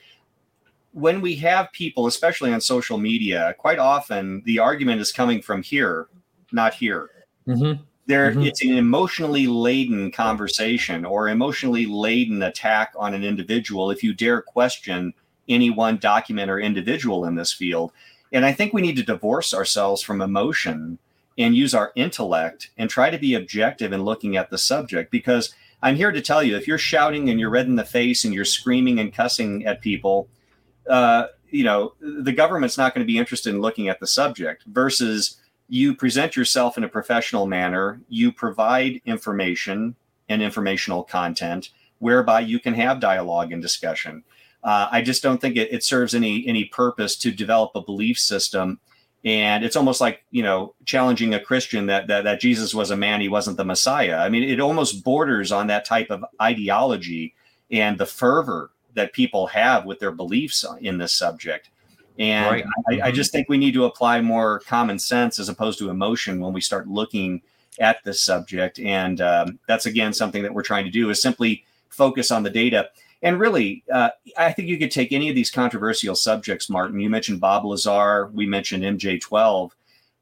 When we have people, especially on social media, quite often the argument is coming from here, not here. Mm-hmm there mm-hmm. it's an emotionally laden conversation or emotionally laden attack on an individual if you dare question any one document or individual in this field and i think we need to divorce ourselves from emotion and use our intellect and try to be objective in looking at the subject because i'm here to tell you if you're shouting and you're red in the face and you're screaming and cussing at people uh, you know the government's not going to be interested in looking at the subject versus you present yourself in a professional manner, you provide information and informational content whereby you can have dialogue and discussion. Uh, I just don't think it, it, serves any any purpose to develop a belief system, and it's almost like you know challenging a Christian that that, that Jesus was a man, he wasn't the Messiah. I mean, it almost borders on that type of ideology and the fervor that people have with their beliefs in this subject. And right. I, I, mm-hmm. just think we need to apply more common sense as opposed to emotion when we start looking at this subject. And um, that's again something that we're trying to do is simply focus on the data. And really, uh, I think you could take any of these controversial subjects, Martin. You mentioned Bob Lazar, we mentioned MJ12.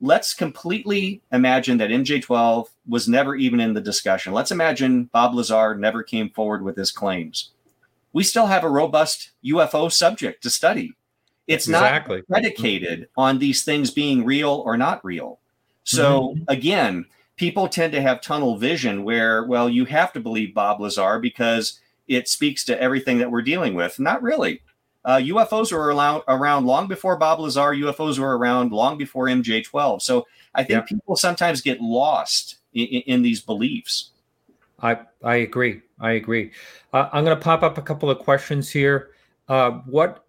Let's completely imagine that MJ12 was never even in the discussion. Let's imagine Bob Lazar never came forward with his claims. We still have a robust UFO subject to study it's exactly. not predicated on these things being real or not real. So mm-hmm. again, people tend to have tunnel vision where, well, you have to believe Bob Lazar because it speaks to everything that we're dealing with. Not really. Uh, UFOs were around, around long before Bob Lazar. UFOs were around long before MJ12. So I think yeah. people sometimes get lost in, in, these beliefs. I I agree. I agree. Uh, I'm going to pop up a couple of questions here. Uh, what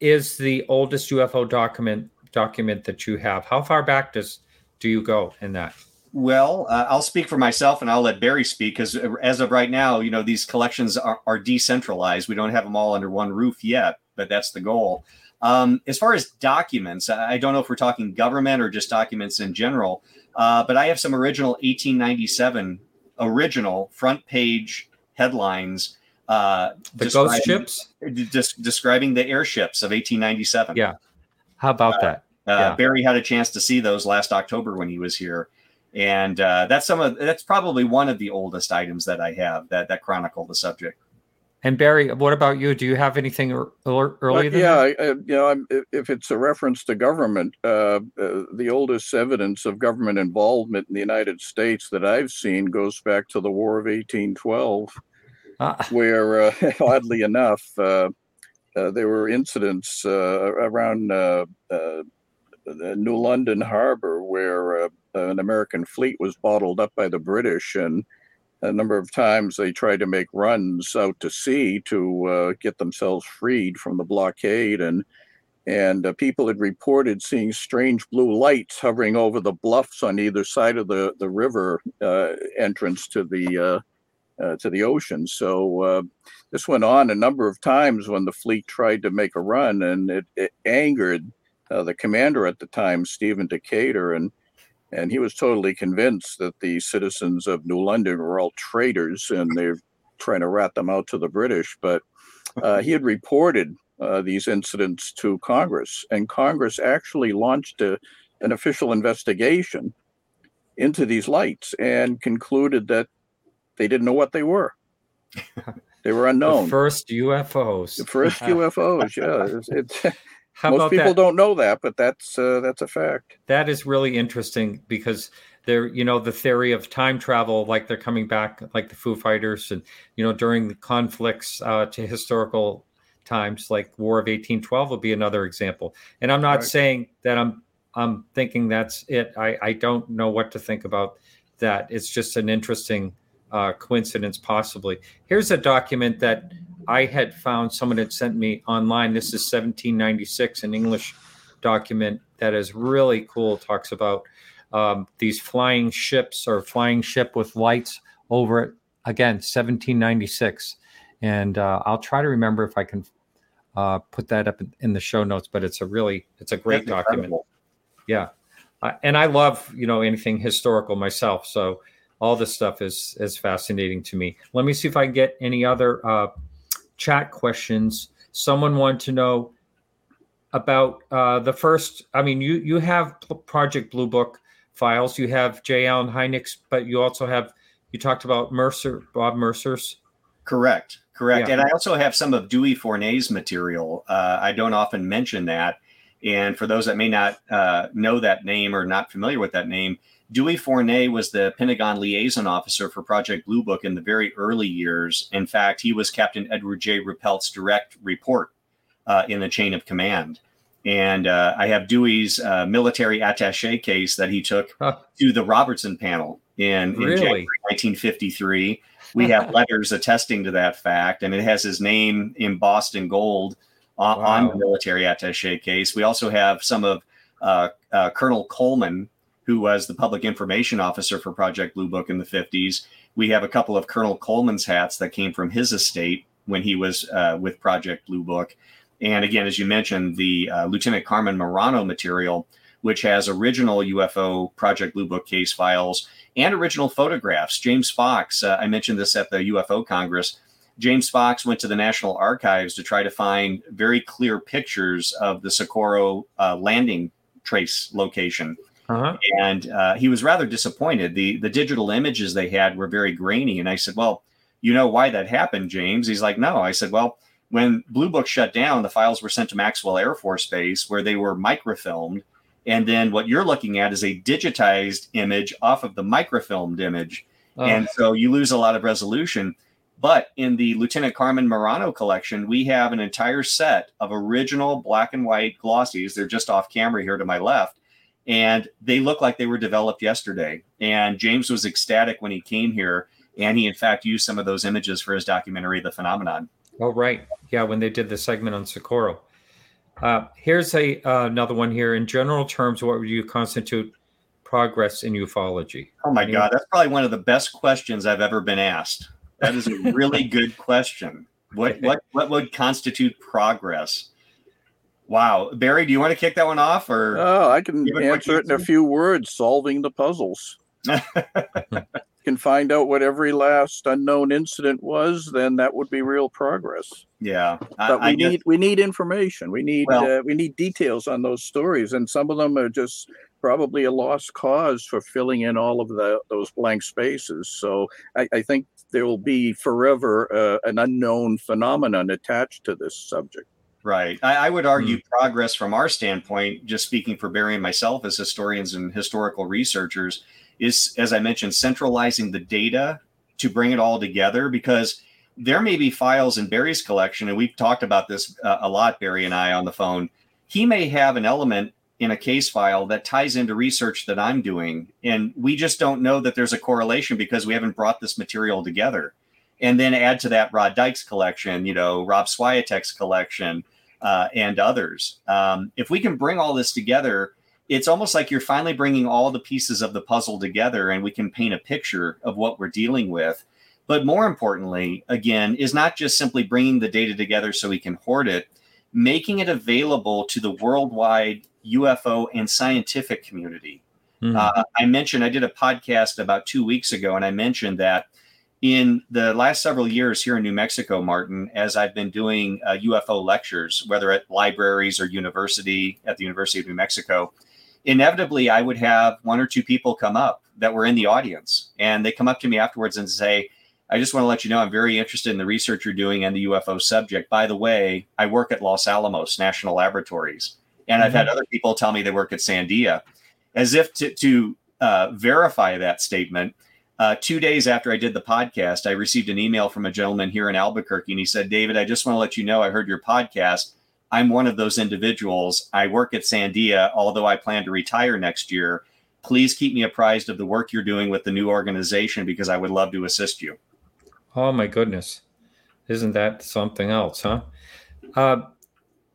is the oldest UFO document document that you have? How far back does do you go in that? Well, uh, I'll speak for myself, and I'll let Barry speak because as of right now, you know these collections are, are, decentralized. We don't have them all under one roof yet, but that's the goal. Um, as far as documents, I don't know if we're talking government or just documents in general, uh, but I have some original 1897 original front page headlines. Uh, the ghost ships? Just describing the airships of 1897. Yeah. How about uh, that? Uh, yeah. Barry had a chance to see those last October when he was here, and uh, that's some of that's probably one of the oldest items that I have that that chronicle the subject. And Barry, what about you? Do you have anything early? yeah, I, you know, I'm, if it's a reference to government, uh, uh, the oldest evidence of government involvement in the United States that I've seen goes back to the War of 1812, ah. where, uh, <laughs> oddly enough, uh, uh, there were incidents uh, around New London Harbor where an American fleet was bottled up by the British and a number of times they tried to make runs out to sea to uh, get themselves freed from the blockade and and uh, people had reported seeing strange blue lights hovering over the bluffs on either side of the the river uh, entrance to the uh, uh, to the ocean. So uh, this went on a number of times when the fleet tried to make a run, and it, it angered the commander at the time, Stephen Decatur, and and he was totally convinced that the citizens of New London were all traitors and they're trying to rat them out to the British. But uh, he had reported uh, these incidents to Congress, and Congress actually launched a, an official investigation into these lights and concluded that they didn't know what they were. They were <laughs> unknown. The first <laughs> UFOs. The first UFOs. Yeah, <laughs> how Most people that? don't know that, but that's uh, that's a fact. That is really interesting because they're you know the theory of time travel, like they're coming back, like the Foo Fighters, and you know during the conflicts uh, to historical times, like War of eighteen twelve, will be another example. And I'm not right. saying that I'm I'm thinking that's it. I I don't know what to think about that. It's just an interesting uh, coincidence, possibly. Here's a document that I had found someone had sent me online. This is 1796, an English document that is really cool. Talks about um, these flying ships or flying ship with lights over it. Again, 1796, and uh, I'll try to remember if I can uh, put that up in the show notes. But it's a really it's a great That's document. Incredible. Yeah, uh, and I love you know anything historical myself. So all this stuff is is fascinating to me. Let me see if I can get any other uh, chat questions. Someone wanted to know about uh, the first. I mean, you you have Project Blue Book files. You have J. Allen Hynek's, but you also have you talked about Mercer, Bob Mercer's. Correct, correct. Yeah. And I also have some of Dewey Fournet's material. Uh, I don't often mention that. And for those that may not uh, know that name or not familiar with that name, Dewey Fournet was the Pentagon liaison officer for Project Blue Book in the very early years. In fact, he was Captain Edward J. Ruppelt's direct report uh, in the chain of command. And uh, I have Dewey's uh, military attache case that he took huh. to the Robertson panel in, in January 1953. We have <laughs> letters attesting to that fact, and it has his name embossed in gold on, wow. on the military attache case. We also have some of uh, uh, Colonel Coleman, who was the public information officer for Project Blue Book in the 50s. We have a couple of Colonel Coleman's hats that came from his estate when he was uh, with Project Blue Book. And again, as you mentioned, the uh, Lieutenant Carmen Morano material, which has original UFO Project Blue Book case files and original photographs. James Fox, uh, I mentioned this at the UFO Congress. James Fox went to the National Archives to try to find very clear pictures of the Socorro uh, landing trace location. Uh-huh. And uh, he was rather disappointed. The the digital images they had were very grainy. And I said, Well, you know why that happened, James? He's like, No. I said, Well, when Blue Book shut down, the files were sent to Maxwell Air Force Base where they were microfilmed. And then what you're looking at is a digitized image off of the microfilmed image. Oh. And so you lose a lot of resolution. But in the Lieutenant Carmen Morano collection, we have an entire set of original black and white glossies. They're just off camera here to my left and they look like they were developed yesterday. And James was ecstatic when he came here, and he in fact used some of those images for his documentary, The Phenomenon. Oh, right, yeah, when they did the segment on Socorro. Uh, here's a uh, another one here. In general terms, what would you constitute progress in ufology? Oh my God, that's probably one of the best questions I've ever been asked. That is a really <laughs> good question. What what what would constitute progress? Wow, Barry, do you want to kick that one off, or oh, I can answer it in a few words: solving the puzzles. <laughs> can find out what every last unknown incident was, then that would be real progress. Yeah, but we I need we need information. We need well, uh, we need details on those stories, and some of them are just probably a lost cause for filling in all of the those blank spaces. So I, I think there will be forever uh, an unknown phenomenon attached to this subject. Right. I, I would argue mm. progress from our standpoint, just speaking for Barry and myself as historians and historical researchers, is, as I mentioned, centralizing the data to bring it all together because there may be files in Barry's collection, and we've talked about this uh, a lot, Barry and I, on the phone. He may have an element in a case file that ties into research that I'm doing, and we just don't know that there's a correlation because we haven't brought this material together. And then add to that Rod Dyke's collection, you know, Rob Swiatek's collection, uh, and others. Um, if we can bring all this together, it's almost like you're finally bringing all the pieces of the puzzle together and we can paint a picture of what we're dealing with. But more importantly, again, is not just simply bringing the data together so we can hoard it, making it available to the worldwide UFO and scientific community. Mm-hmm. Uh, I mentioned, I did a podcast about two weeks ago, and I mentioned that in the last several years here in New Mexico, Martin, as I've been doing uh, UFO lectures, whether at libraries or university at the University of New Mexico, inevitably I would have one or two people come up that were in the audience and they come up to me afterwards and say, I just want to let you know I'm very interested in the research you're doing and the UFO subject. By the way, I work at Los Alamos National Laboratories. And mm-hmm. I've had mm-hmm. other people tell me they work at Sandia. As if to, to uh, verify that statement, uh, two days after I did the podcast, I received an email from a gentleman here in Albuquerque, and he said, David, I just want to let you know I heard your podcast. I'm one of those individuals. I work at Sandia, although I plan to retire next year. Please keep me apprised of the work you're doing with the new organization because I would love to assist you. Oh, my goodness. Isn't that something else, huh? Uh,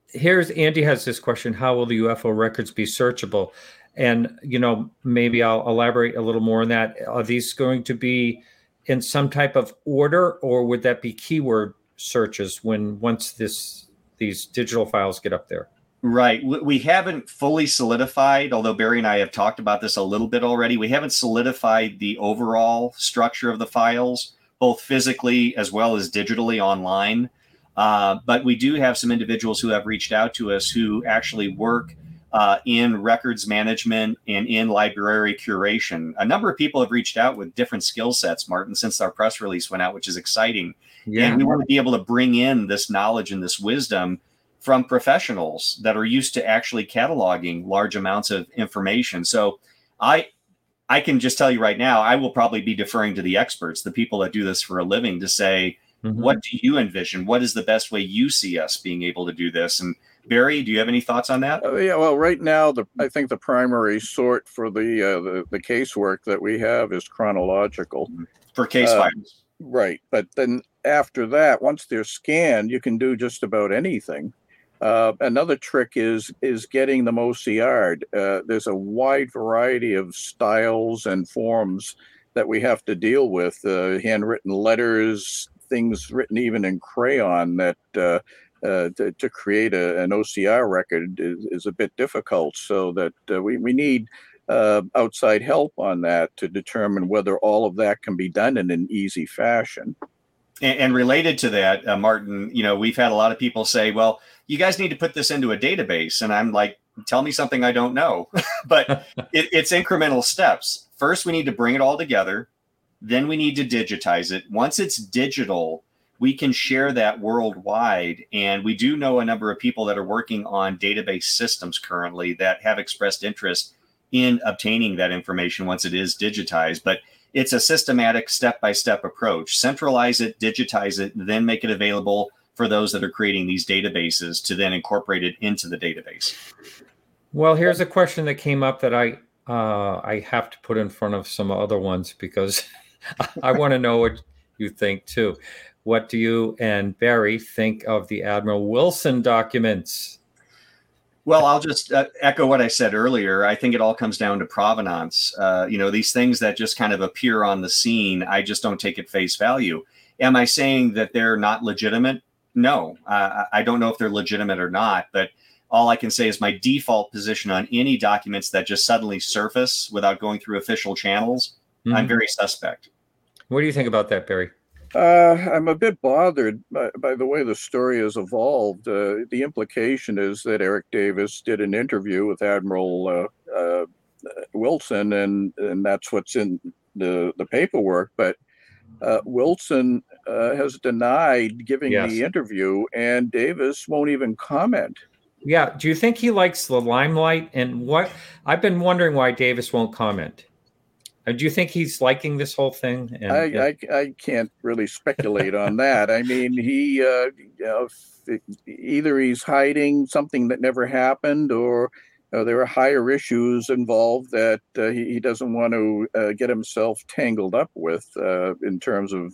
here's Andy has this question How will the UFO records be searchable? And, you know, maybe I'll elaborate a little more on that. Are these going to be in some type of order or would that be keyword searches when once this these digital files get up there? Right. We haven't fully solidified, although Barry and I have talked about this a little bit already. We haven't solidified the overall structure of the files, both physically as well as digitally online. Uh, but we do have some individuals who have reached out to us who actually work uh, in records management and in library curation. A number of people have reached out with different skill sets, Martin, since our press release went out, which is exciting. Yeah. And we want to be able to bring in this knowledge and this wisdom from professionals that are used to actually cataloging large amounts of information. So I I can just tell you right now, I will probably be deferring to the experts, the people that do this for a living, to say, mm-hmm. what do you envision? What is the best way you see us being able to do this? And Barry, do you have any thoughts on that? Uh, yeah, well, right now, the I think the primary sort for the uh, the, the casework that we have is chronological mm-hmm. for case uh, files. Right, but then after that, once they're scanned, you can do just about anything. Uh, another trick is is getting them OCR'd. Uh, there's a wide variety of styles and forms that we have to deal with. Uh, handwritten letters, things written even in crayon that uh, to, to, create a, an OCR record is, is, a bit difficult. So that uh, we, we need uh, outside help on that to determine whether all of that can be done in an easy fashion. And, and related to that, uh, Martin, you know, we've had a lot of people say, well, you guys need to put this into a database. And I'm like, tell me something I don't know. <laughs> but <laughs> it, it's incremental steps. First, we need to bring it all together. Then we need to digitize it. Once it's digital, we can share that worldwide. And we do know a number of people that are working on database systems currently that have expressed interest in obtaining that information once it is digitized. But it's a systematic step by step approach. Centralize it, digitize it, then make it available for those that are creating these databases to then incorporate it into the database. Well, here's a question that came up that I uh, I have to put in front of some other ones because <laughs> I want to know what you think too. What do you and Barry think of the Admiral Wilson documents? Well, I'll just uh, echo what I said earlier. I think it all comes down to provenance. Uh, you know, these things that just kind of appear on the scene, I just don't take at face value. Am I saying that they're not legitimate? No, uh, I don't know if they're legitimate or not, but all I can say is my default position on any documents that just suddenly surface without going through official channels, mm-hmm. I'm very suspect. What do you think about that, Barry? Uh, I'm a bit bothered by, by, the way the story has evolved. Uh, the implication is that Eric Davis did an interview with Admiral uh, uh Wilson, and, and that's what's in the, the paperwork. But uh, Wilson uh, has denied giving yes. the interview, and Davis won't even comment. Yeah. Do you think he likes the limelight? And what I've been wondering why Davis won't comment. Uh, do you think he's liking this whole thing? And, I, yeah. I, I, can't really speculate on that. I mean, he uh, you know, either he's hiding something that never happened, or uh, there are higher issues involved that uh, he, he, doesn't want to uh, get himself tangled up with uh, in terms of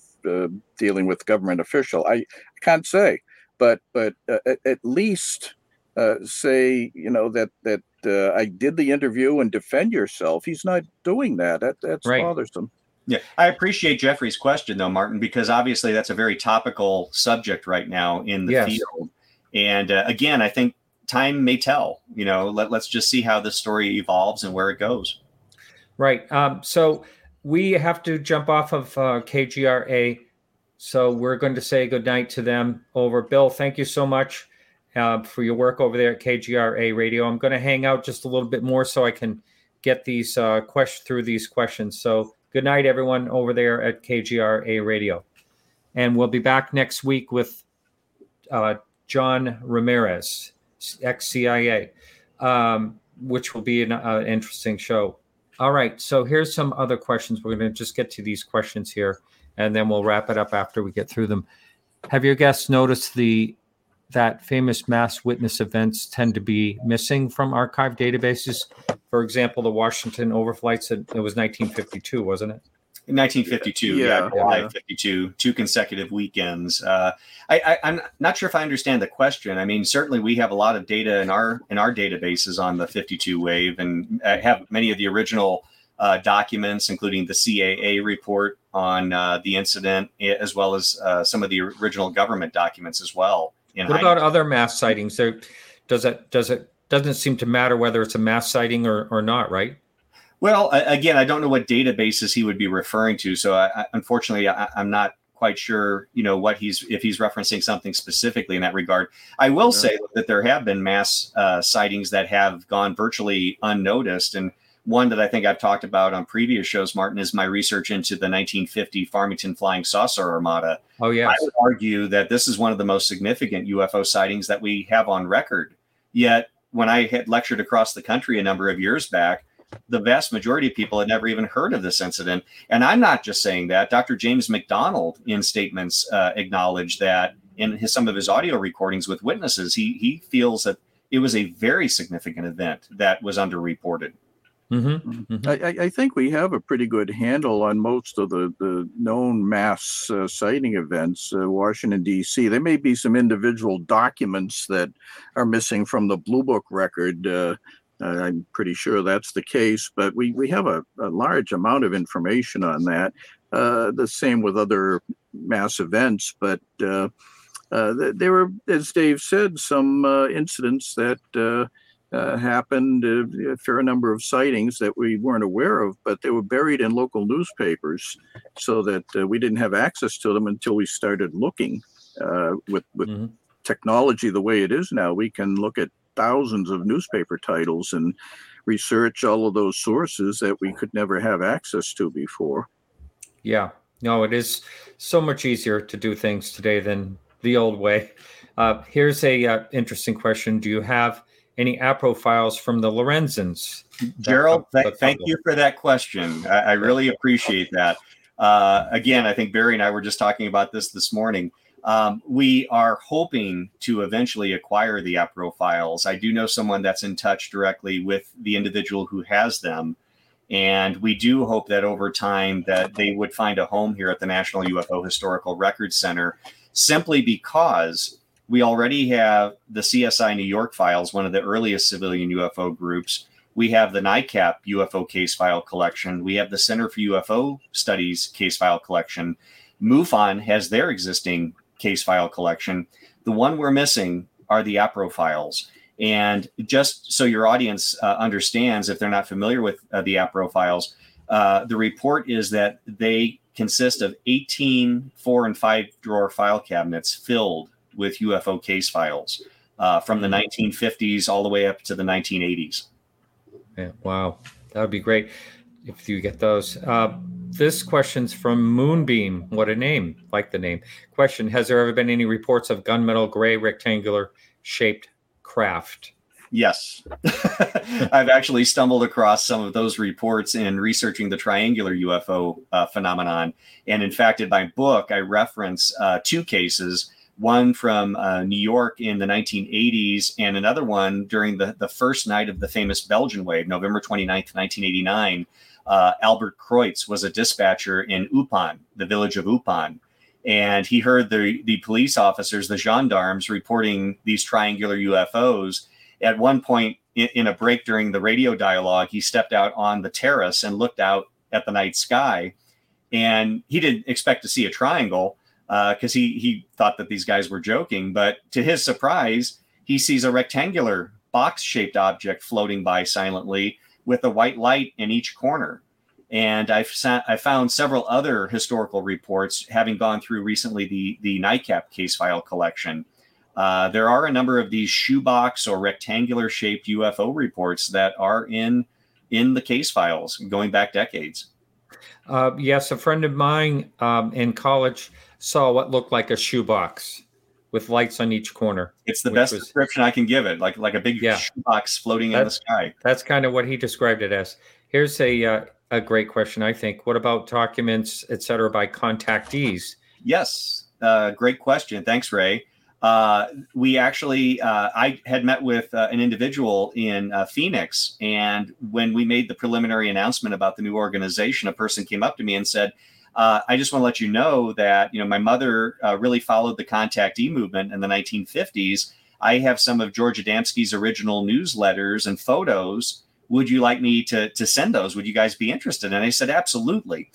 dealing with government official. I, I can't say, but but at, at, least say you know that that uh, I did the interview and defend yourself. He's not doing that. that that's right. bothersome. Yeah, I appreciate Jeffrey's question though, Martin, because obviously that's a very topical subject right now in the yes. field. And uh, again, I think time may tell. You know, let, let's just see how this story evolves and where it goes. Right. Um, so we have to jump off of uh, KGRA. So we're going to say goodnight to them over. Bill, thank you so much uh, for your work over there at KGRA Radio. I'm going to hang out just a little bit more so I can get these uh, questions through these questions. So good night, everyone over there at KGRA Radio, and we'll be back next week with uh, John Ramirez, ex CIA, um, which will be an uh, interesting show. All right, so here's some other questions. We're going to just get to these questions here, and then we'll wrap it up after we get through them. Have your guests noticed the that famous mass witness events tend to be missing from archive databases. For example, the Washington overflights, it was 1952, wasn't it? In 1952, yeah, yeah July yeah. 52, two consecutive weekends. Uh, I, am not sure if I understand the question. I mean, certainly we have a lot of data in our in our databases on the 52 wave, and I have many of the original uh, documents, including the CAA report on uh, the incident, as well as uh, some of the original government documents as well what about other mass sightings? There, does it does it doesn't seem to matter whether it's a mass sighting or, or not, right? Well, again, I don't know what databases he would be referring to, so I, unfortunately, I, am not quite sure, you know, what he's if he's referencing something specifically in that regard. I will yeah. say that there have been mass uh, sightings that have gone virtually unnoticed, and one that I think I've talked about on previous shows, Martin, is my research into the 1950 Farmington Flying Saucer Armada. Oh, yeah. I would argue that this is one of the most significant UFO sightings that we have on record. Yet, when I had lectured across the country a number of years back, the vast majority of people had never even heard of this incident. And I'm not just saying that. Dr. James McDonald, in statements, uh, acknowledged that in his, some of his audio recordings with witnesses, he he feels that it was a very significant event that was underreported. Mm-hmm. Mm-hmm. I, I, think we have a pretty good handle on most of the, the known mass uh, sighting events. Uh, Washington, D.C., there may be some individual documents that are missing from the Blue Book record. Uh, I'm pretty sure that's the case, but we, we have a, a large amount of information on that. Uh, the same with other mass events, but uh, uh, there were, as Dave said, some incidents that uh, happened, uh, a fair number of sightings that we weren't aware of, but they were buried in local newspapers so that uh, we didn't have access to them until we started looking. Uh, with with mm-hmm. technology the way it is now, we can look at thousands of newspaper titles and research all of those sources that we could never have access to before. Yeah, no, it is so much easier to do things today than the old way. Uh, here's a uh, interesting question: Do you have any APRO files from the Lorenzens? Gerald, th- thank you for that question. I, I really appreciate that. Uh, again, I think Barry and I were just talking about this this morning. Um, we are hoping to eventually acquire the APRO files. I do know someone that's in touch directly with the individual who has them. And we do hope that over time that they would find a home here at the National UFO Historical Records Center simply because we already have the CSI New York files, one of the earliest civilian UFO groups. We have the NICAP UFO case file collection. We have the Center for UFO Studies case file collection. MUFON has their existing case file collection. The one we're missing are the APRO files. And just so your audience uh, understands, if they're not familiar with uh, the APRO files, Uh, the report is that they consist of 18 four and five drawer file cabinets filled with UFO case files uh, from the 1950s all the way up to the 1980s. Yeah, wow, that would be great if you get those. Uh, this question's from Moonbeam. What a name! Like the name. Question: Has there ever been any reports of gunmetal gray rectangular shaped craft? Yes. <laughs> I've actually stumbled across some of those reports in researching the triangular UFO uh, phenomenon. And in fact, in my book, I reference uh, two cases one from uh, New York in the 1980s, and another one during the, the first night of the famous Belgian wave, November 29th, 1989. Uh, Albert Kreutz was a dispatcher in Eupen, the village of Eupen. And he heard the, the police officers, the gendarmes, reporting these triangular UFOs. At one point in, in a break during the radio dialogue, he stepped out on the terrace and looked out at the night sky. And he didn't expect to see a triangle because uh, he he thought that these guys were joking. But to his surprise, he sees a rectangular box-shaped object floating by silently with a white light in each corner. And I've sa- I found several other historical reports, having gone through recently the the NICAP case file collection. Uh, there are a number of these shoebox or rectangular shaped UFO reports that are in in the case files going back decades. Uh, yes, a friend of mine um, in college saw what looked like a shoebox with lights on each corner. It's the best was, description I can give it, like like a big yeah, shoebox floating in the sky. That's kind of what he described it as. Here's a uh, a great question, I think. What about documents, et cetera, by contactees? Yes, uh, great question. Thanks, Ray. Uh, we actually, uh, I had met with uh, an individual in uh, Phoenix, and when we made the preliminary announcement about the new organization, a person came up to me and said, uh, I just want to let you know that you know my mother uh, really followed the contactee movement in the 1950s. I have some of George Adamski's original newsletters and photos. Would you like me to to send those? Would you guys be interested? And I said, absolutely.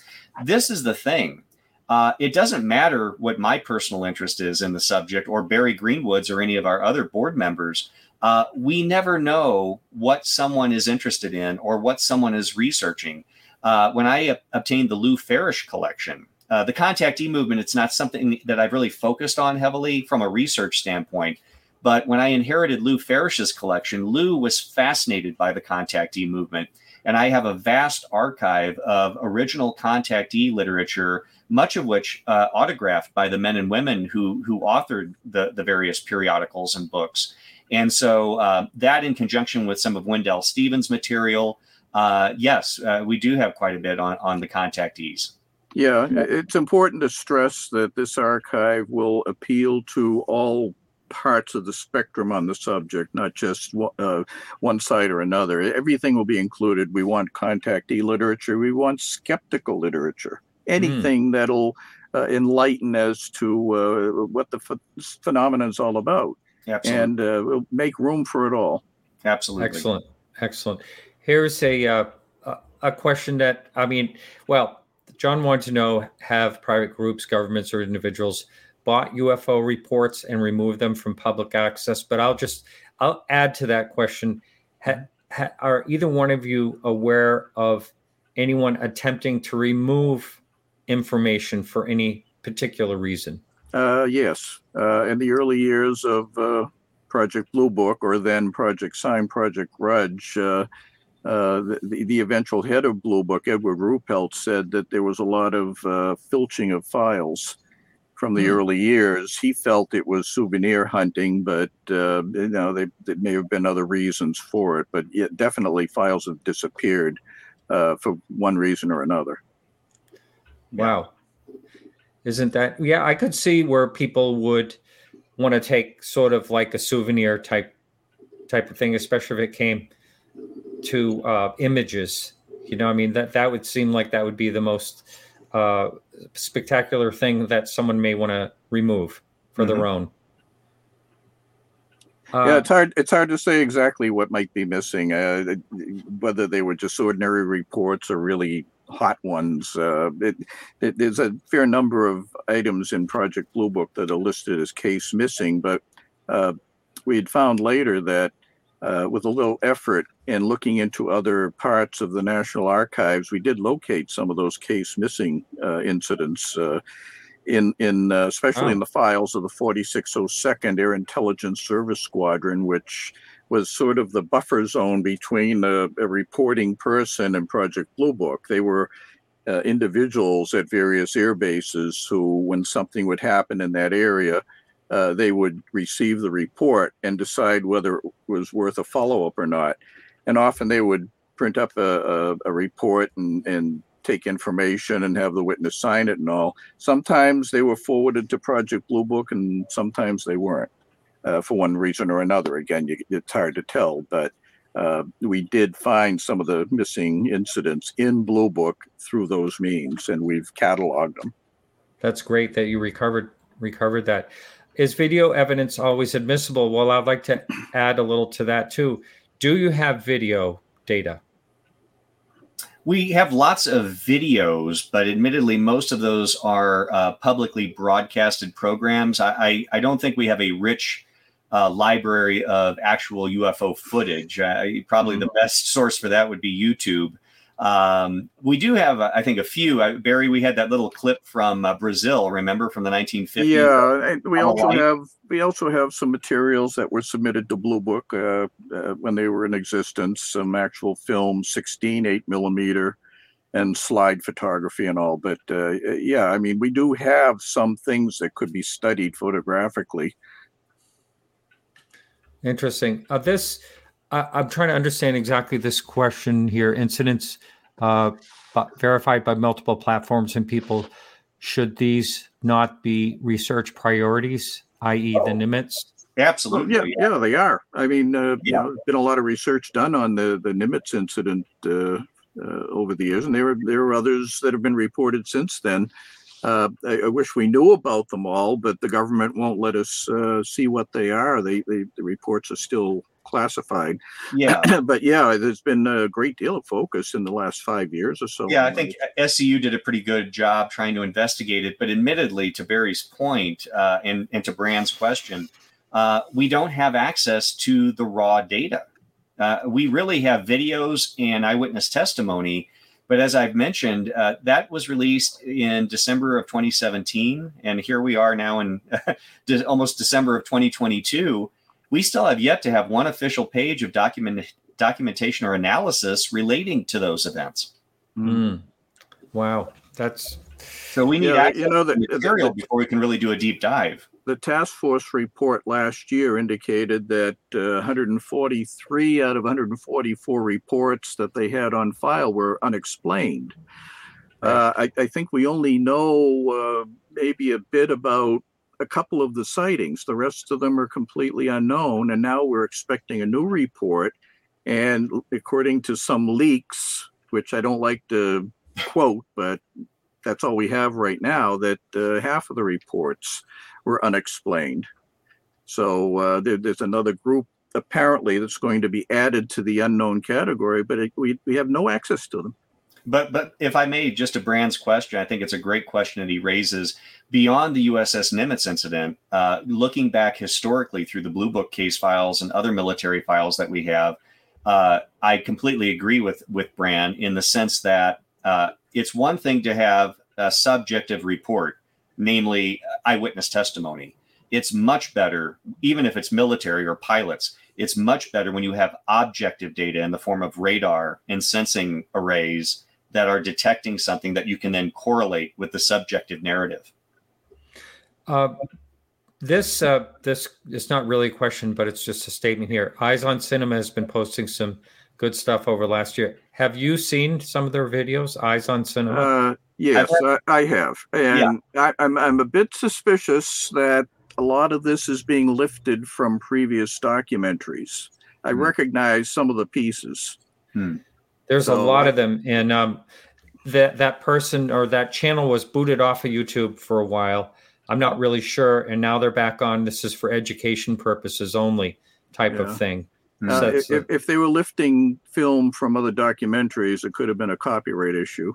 This is the thing. Uh, it doesn't matter what my personal interest is in the subject, or Barry Greenwood's, or any of our other board members. Uh, we never know what someone is interested in or what someone is researching. Uh, when I obtained the Lou Farish collection, uh, the contactee movement, it's not something that I've really focused on heavily from a research standpoint. But when I inherited Lou Farish's collection, Lou was fascinated by the contactee movement. And I have a vast archive of original contactee literature, much of which uh, autographed by the men and women who, who authored the, the various periodicals and books. And so uh, that, in conjunction with some of Wendell Stevens' material, uh, yes, uh, we do have quite a bit on, on the contactees. Yeah, it's important to stress that this archive will appeal to all parts of the spectrum on the subject, not just uh, one side or another. Everything will be included. We want contactee literature. We want skeptical literature. Anything mm. that'll uh, enlighten as to uh, what the ph- phenomenon is all about. Absolutely. And uh, we'll make room for it all. Absolutely. Excellent. Excellent. Here's a uh, a question that I mean, well, John wanted to know: Have private groups, governments, or individuals bought UFO reports and removed them from public access? But I'll just I'll add to that question: ha, ha, Are either one of you aware of anyone attempting to remove information for any particular reason? Uh, yes. Uh, in the early years of uh, Project Blue Book, or then Project Sign, Project Grudge, uh, the, the eventual head of Blue Book, Edward Ruppelt, said that there was a lot of uh, filching of files from the mm. early years. He felt it was souvenir hunting, but uh, you know they, there may have been other reasons for it. But it, definitely, files have disappeared uh, for one reason or another. Wow, isn't that? Yeah, I could see where people would want to take sort of like a souvenir type type of thing, especially if it came to uh, images. You know, I mean that that would seem like that would be the most uh, spectacular thing that someone may want to remove for mm-hmm. their own. Uh, yeah, it's hard. It's hard to say exactly what might be missing. Uh, whether they were just ordinary reports or really hot ones. Uh, it, it, there's a fair number of items in Project Blue Book that are listed as case missing, but uh, we had found later that uh, with a little effort and looking into other parts of the National Archives, we did locate some of those case missing uh, incidents uh, in in uh, especially Oh. in the files of the 4602nd Air Intelligence Service Squadron, which was sort of the buffer zone between a, a reporting person and Project Blue Book. They were uh, individuals at various air bases who, when something would happen in that area, uh, they would receive the report and decide whether it was worth a follow up or not. And often they would print up a, a, a report and, and take information and have the witness sign it and all. Sometimes they were forwarded to Project Blue Book and sometimes they weren't uh, for one reason or another. Again, you, it's hard to tell, but uh, we did find some of the missing incidents in Blue Book through those means, and we've cataloged them. That's great that you recovered recovered that. Is video evidence always admissible? Well, I'd like to add a little to that too. Do you have video data? We have lots of videos, but admittedly, most of those are uh, publicly broadcasted programs. I, I, I don't think we have a rich uh, library of actual UFO footage. Uh, probably the best source for that would be YouTube. Um, we do have, uh, I think, a few. Barry, we had that little clip from uh, Brazil. Remember from the 1950s? Yeah, and we also light. have we also have some materials that were submitted to Blue Book uh, uh, when they were in existence. Some actual film, 16, 8 millimeter, and slide photography and all. But uh, yeah, I mean, we do have some things that could be studied photographically. Interesting. Uh, this, I, I'm trying to understand exactly this question here. Incidents uh, bu- verified by multiple platforms and people. Should these not be research priorities, i.e., the Nimitz? Well, Absolutely. yeah, yeah, they are. I mean, uh, you Yeah. know, there's been a lot of research done on the the Nimitz incident uh, uh, over the years, and there are there are others that have been reported since then. Uh, I, I wish we knew about them all, but the government won't let us uh, see what they are. They, they the reports are still classified. Yeah. <coughs> but yeah, there's been a great deal of focus in the last five years or so. Yeah, I think SCU did a pretty good job trying to investigate it. But admittedly, to Barry's point, uh, and, and to Brand's question, uh, we don't have access to the raw data. Uh, we really have videos and eyewitness testimony. But as I've mentioned, uh, that was released in December of 2017. And here we are now in <laughs> almost December of 2022. We still have yet to have one official page of document, documentation or analysis relating to those events. Mm. Wow, that's So we need Yeah, you know, to the- the material the- before we can really do a deep dive. the task force report last year indicated that uh, 143 out of 144 reports that they had on file were unexplained. Uh, I, I think we only know uh, maybe a bit about a couple of the sightings. The rest of them are completely unknown. And now we're expecting a new report. And according to some leaks, which I don't like to quote, but that's all we have right now, that uh, half of the reports were unexplained. So uh, there, there's another group apparently that's going to be added to the unknown category, but it, we, we have no access to them. But but if I may, just to Brand's question, I think it's a great question that he raises. Beyond the USS Nimitz incident, uh, looking back historically through the Blue Book case files and other military files that we have, uh, I completely agree with with Brand in the sense that uh, it's one thing to have a subjective report, namely eyewitness testimony. It's much better, even if it's military or pilots. It's much better when you have objective data in the form of radar and sensing arrays that are detecting something that you can then correlate with the subjective narrative. Uh, this uh, this is not really a question, but it's just a statement here. Eyes on Cinema has been posting some good stuff over last year. Have you seen some of their videos? Eyes on Cinema. Uh, yes, I, I have, and I, I'm I'm a bit suspicious that a lot of this is being lifted from previous documentaries. I Hmm. recognize some of the pieces. There's a lot of them, and um, that that person or that channel was booted off of YouTube for a while. I'm not really sure, and now they're back on. This is for education purposes only, type Yeah. of thing. Uh, So if, it's, uh, if- if they were lifting film from other documentaries, it could have been a copyright issue.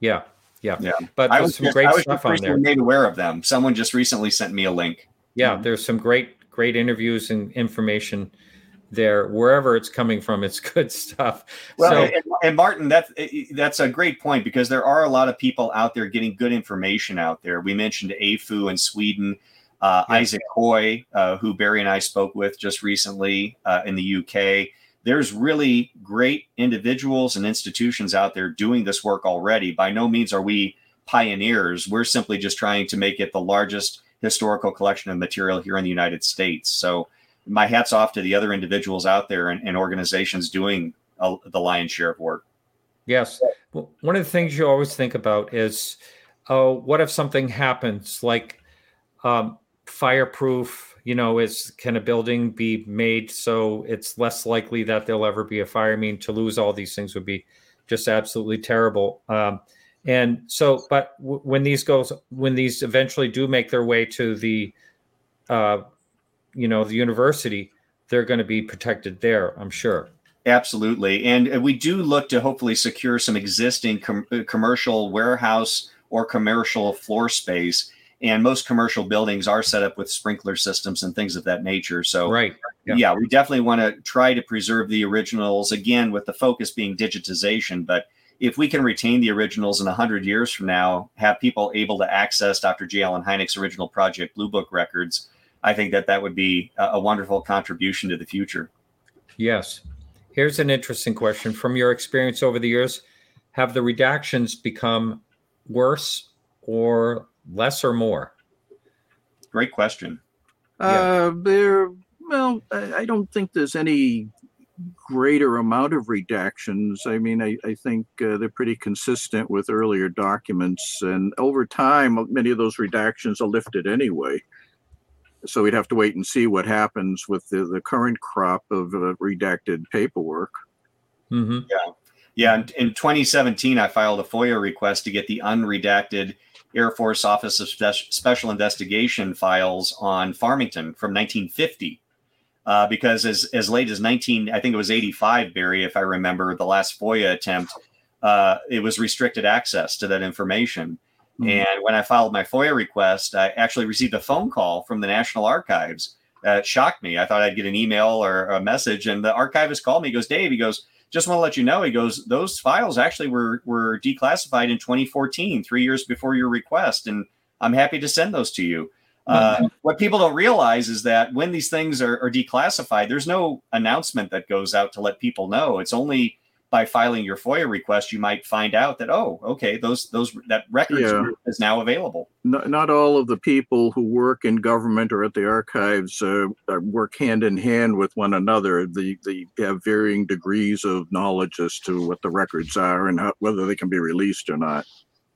Yeah, yeah, Yeah. But I there's was, some just, great I was stuff just on there. made aware of them. Someone just recently sent me a link. Yeah, there's some great great interviews and information there wherever it's coming from it's <laughs> good stuff. Well so, and, and, martin that's that's a great point because there are a lot of people out there getting good information out there. We mentioned afu in sweden uh, yes. isaac koi uh, who barry and i spoke with just recently uh, in the uk there's really great individuals and institutions out there doing this work already. By no means are we pioneers. We're simply just trying to make it the largest historical collection of material here in the united states. So my hats off to the other individuals out there and, and organizations doing uh, the lion's share of work. Yes. Well, one of the things you always think about is, oh, what if something happens like um, fireproof? You know, is can a building be made so it's less likely that there'll ever be a fire? I mean, to lose all these things would be just absolutely terrible. Um, and so, but w- when these goes, when these eventually do make their way to the uh, you know the university they're going to be protected there i'm sure. Absolutely. And we do look to hopefully secure some existing com- uh, commercial warehouse or commercial floor space. And most commercial buildings are set up with sprinkler systems and things of that nature. So right. Yeah, yeah we definitely want to try to preserve the originals again with the focus being digitization. But if we can retain the originals in 100 years from now have people able to access dr j. Allen hynek's original project blue book records I think that that would be a, a wonderful contribution to the future. Yes. Here's an interesting question from your experience over the years. Have the redactions become worse or less or more? Great question. Uh, There, well, I don't think there's any greater amount of redactions. I mean, I, I think uh, they're pretty consistent with earlier documents, and over time, many of those redactions are lifted anyway so we'd have to wait and see what happens with the, the current crop of uh, redacted paperwork. Mm-hmm. Yeah. Yeah. In, in 2017, I filed a FOIA request to get the unredacted Air Force Office of Spe- Special Investigation files on Farmington from 1950. Uh, because as, as late as 19, I think it was 85, Barry, if I remember the last FOIA attempt, uh, it was restricted access to that information. Mm-hmm. And when I filed my FOIA request, I actually received a phone call from the National Archives. That shocked me. I thought I'd get an email or a message, and the archivist called me. He goes, Dave, he goes, just want to let you know. He goes, those files actually were were declassified in 2014, three years before your request, and I'm happy to send those to you. Uh, mm-hmm. what people don't realize is that when these things are, are, declassified, there's no announcement that goes out to let people know. It's only by filing your FOIA request, you might find out that oh, okay, those those that records yeah. is now available. Not, not all of the people who work in government or at the archives uh, work hand in hand with one another. They they have varying degrees of knowledge as to what the records are and how, whether they can be released or not.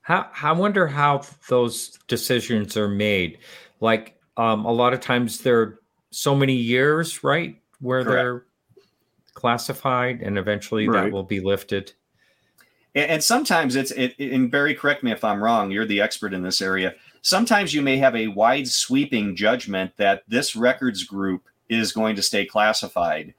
How I wonder how those decisions are made. Like um, a lot of times, there are so many years, right, where Correct. they're classified and eventually right. that will be lifted. And, sometimes it's it, and barry correct me if i'm wrong you're the expert in this area. Sometimes you may have a wide sweeping judgment that this records group is going to stay classified.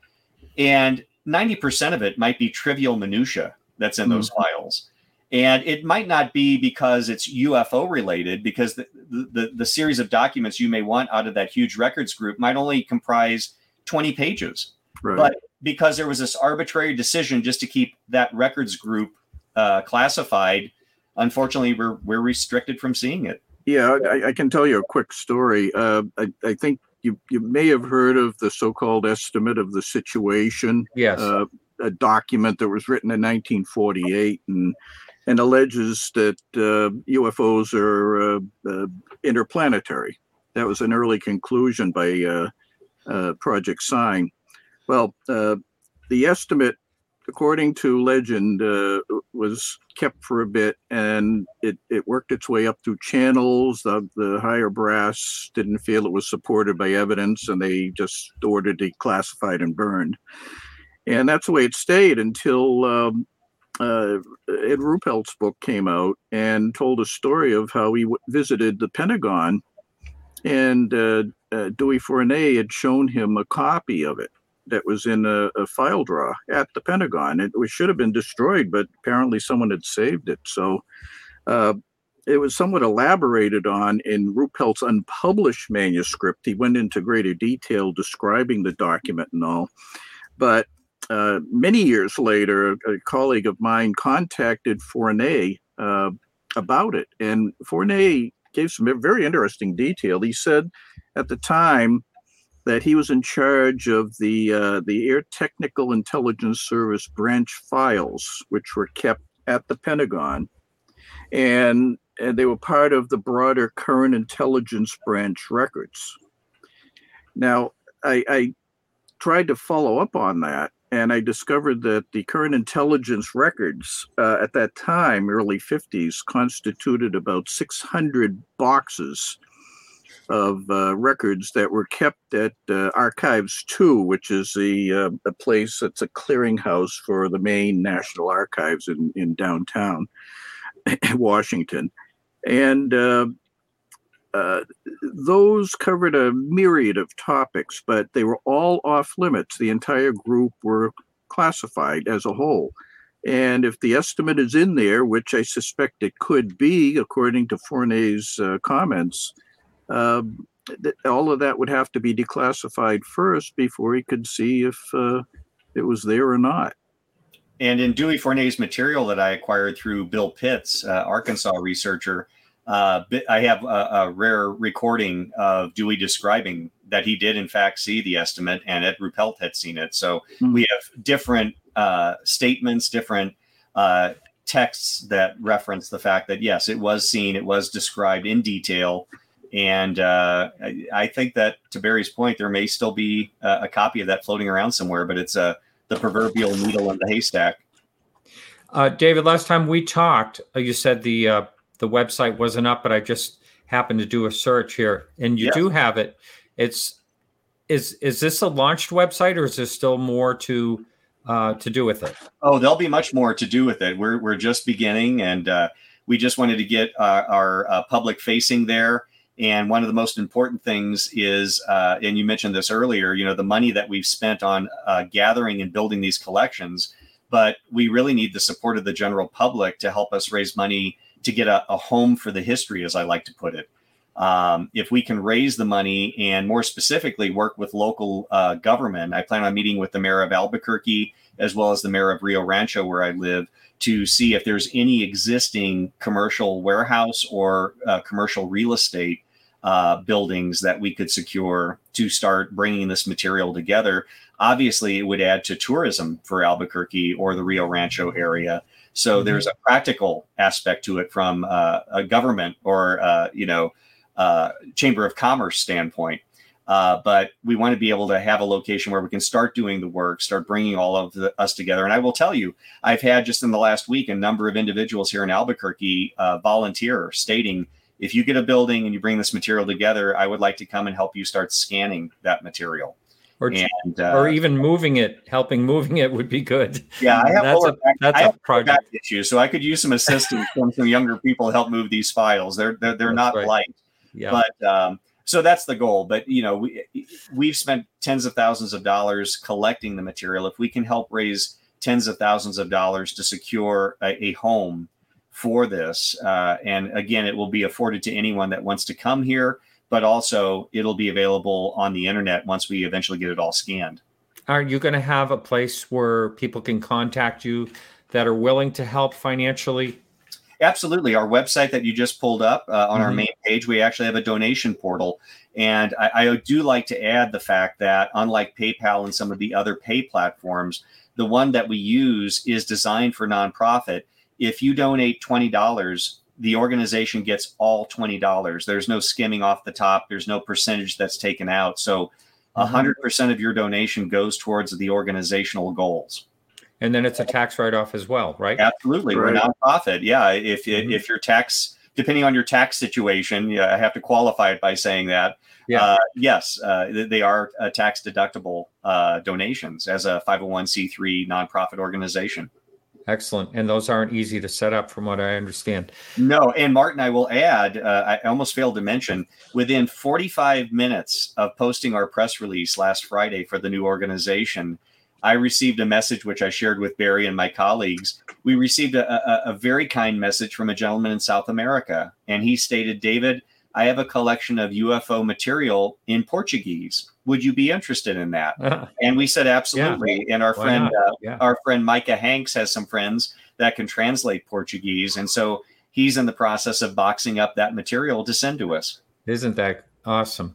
And 90% of it might be trivial minutia that's in mm-hmm. those files. And it might not be because it's ufo related because the, the, the series of documents you may want out of that huge records group might only comprise 20 pages right. but because there was this arbitrary decision just to keep that records group uh, classified, unfortunately, we're we're restricted from seeing it. Yeah, I, I can tell you a quick story. Uh, I, I think you you may have heard of the so-called estimate of the situation. Yes. Uh, a document that was written in 1948 and and alleges that uh, UFOs are uh, uh, interplanetary. That was an early conclusion by uh, uh, Project Sign. Well, uh, the estimate, according to legend, uh, was kept for a bit, and it, it worked its way up through channels. The, the higher brass didn't feel it was supported by evidence, and they just ordered it declassified and burned. And that's the way it stayed until um, uh, Ed Ruppelt's book came out and told a story of how he w- visited the Pentagon, and uh, uh, Dewey Fournet had shown him a copy of it that was in a, a, file drawer at the Pentagon. It, should have been destroyed, but apparently someone had saved it. So uh, it was somewhat elaborated on in Ruppelt's unpublished manuscript. He went into greater detail describing the document and all. But uh, many years later, a, colleague of mine contacted Fournet uh, about it, and Fournet gave some very interesting detail. He said at the time that he was in charge of the uh, the Air Technical Intelligence Service branch files, which were kept at the Pentagon, and, and they were part of the broader current intelligence branch records. Now, I, I tried to follow up on that, and I discovered that the current intelligence records uh, at that time, early 50s, constituted about 600 boxes of uh, records that were kept at uh, Archives 2, which is a, uh, a place that's a clearinghouse for the main National Archives in, in downtown <coughs> Washington. And uh, uh, those covered a myriad of topics, but they were all off limits. The entire group were classified as a whole. And if the estimate is in there, which I suspect it could be, according to Fournet's uh, comments, uh, th- all of that would have to be declassified first before he could see if uh, it was there or not. And in Dewey Fournet's material that I acquired through Bill Pitts, uh, Arkansas researcher, uh, I have a, a, rare recording of Dewey describing that he did in fact see the estimate, and Ed Ruppelt had seen it. So mm-hmm. we have different uh, statements, different uh, texts that reference the fact that yes, it was seen, it was described in detail, and uh, I, I, think that to Barry's point, there may still be a, a, copy of that floating around somewhere, but it's a uh, the proverbial needle in the haystack. Uh, David, last time we talked, uh, you said the uh, the website wasn't up, but I just happened to do a search here, and you do have it. It's is is this a launched website, or is there still more to uh, to do with it? Oh, there'll be much more to do with it. We're we're just beginning, and uh, we just wanted to get uh, our uh, public facing there. And one of the most important things is, uh, and you mentioned this earlier, you know, the money that we've spent on uh, gathering and building these collections, but we really need the support of the general public to help us raise money to get a, a home for the history, as I like to put it. Um, if we can raise the money and more specifically work with local uh, government, I plan on meeting with the mayor of Albuquerque as well as the mayor of Rio Rancho, where I live, to see if there's any existing commercial warehouse or uh, commercial real estate uh, buildings that we could secure to start bringing this material together. Obviously, it would add to tourism for Albuquerque or the Rio Rancho area. So mm-hmm. there's a practical aspect to it from uh, a government or uh, you know uh, chamber of commerce standpoint. Uh, but we want to be able to have a location where we can start doing the work, start bringing all of the, us together. And I will tell you, I've had just in the last week a number of individuals here in Albuquerque uh, volunteer stating, if you get a building and you bring this material together, I would like to come and help you start scanning that material. Or, and, uh, or even moving it, helping moving it would be good. Yeah, I have that's a, back, that's I a project issue, so I could use some assistance from some younger people to help move these files. They're they're, they're not right. light, yeah. but um, so that's the goal but you know we we've spent tens of thousands of dollars collecting the material. If we can help raise tens of thousands of dollars to secure a, a home for this uh, and again it will be afforded to anyone that wants to come here but also it'll be available on the internet once we eventually get it all scanned. Are you going to have a place where people can contact you that are willing to help financially Absolutely. Our website that you just pulled up uh, on mm-hmm. our main page, we actually have a donation portal. And I, I, do like to add the fact that, unlike PayPal and some of the other pay platforms, the one that we use is designed for nonprofit. If you donate $20, the organization gets all $20. There's no skimming off the top, there's no percentage that's taken out. So, mm-hmm. 100% of your donation goes towards the organizational goals and then it's a tax write-off as well, right? Absolutely, right. we're nonprofit. Yeah, if mm-hmm. if your tax, depending on your tax situation, yeah, I have to qualify it by saying that. Yeah. Uh, yes, uh, they are uh, tax deductible uh, donations as a 501c3 nonprofit organization. Excellent. And those aren't easy to set up, from what I understand. No. And Martin, I will add, uh, I almost failed to mention, within 45 minutes of posting our press release last Friday for the new organization, I received a message which I shared with Barry and my colleagues. We received a, a, a very kind message from a gentleman in South America, and he stated, David, I have a collection of UFO material in Portuguese. Would you be interested in that? and we said absolutely. Yeah. And our Why friend, uh, yeah. our friend Micah Hanks has some friends that can translate Portuguese, and so he's in the process of boxing up that material to send to us. Isn't that awesome?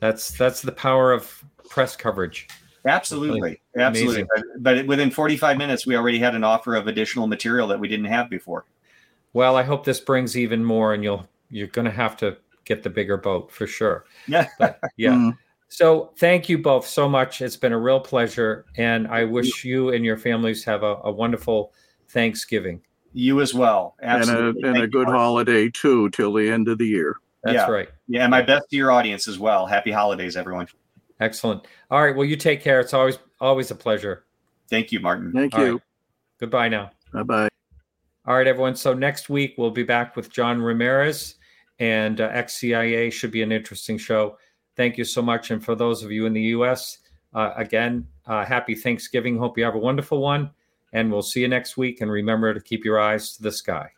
That's that's the power of press coverage. Absolutely, absolutely. But, but within 45 minutes, we already had an offer of additional material that we didn't have before. Well, I hope this brings even more, and you'll you're going to have to get the bigger boat for sure. <laughs> Yeah. But, yeah. Mm. So thank you both so much. It's been a real pleasure. And I wish you and your families have a, a wonderful Thanksgiving. You as well. Absolutely. And a, and a good holiday too till the end of the year. That's yeah. right. Yeah. And my best to your audience as well. Happy holidays, everyone. Excellent. All right. Well, you take care. It's always always a pleasure. Thank you, Martin. Thank All you. Right. Goodbye now. Bye bye. All right, everyone. So next week we'll be back with John Ramirez and uh, XCIA should be an interesting show. Thank you so much. And for those of you in the U.S., uh, again, uh, happy Thanksgiving. Hope you have a wonderful one. And we'll see you next week. And remember to keep your eyes to the sky.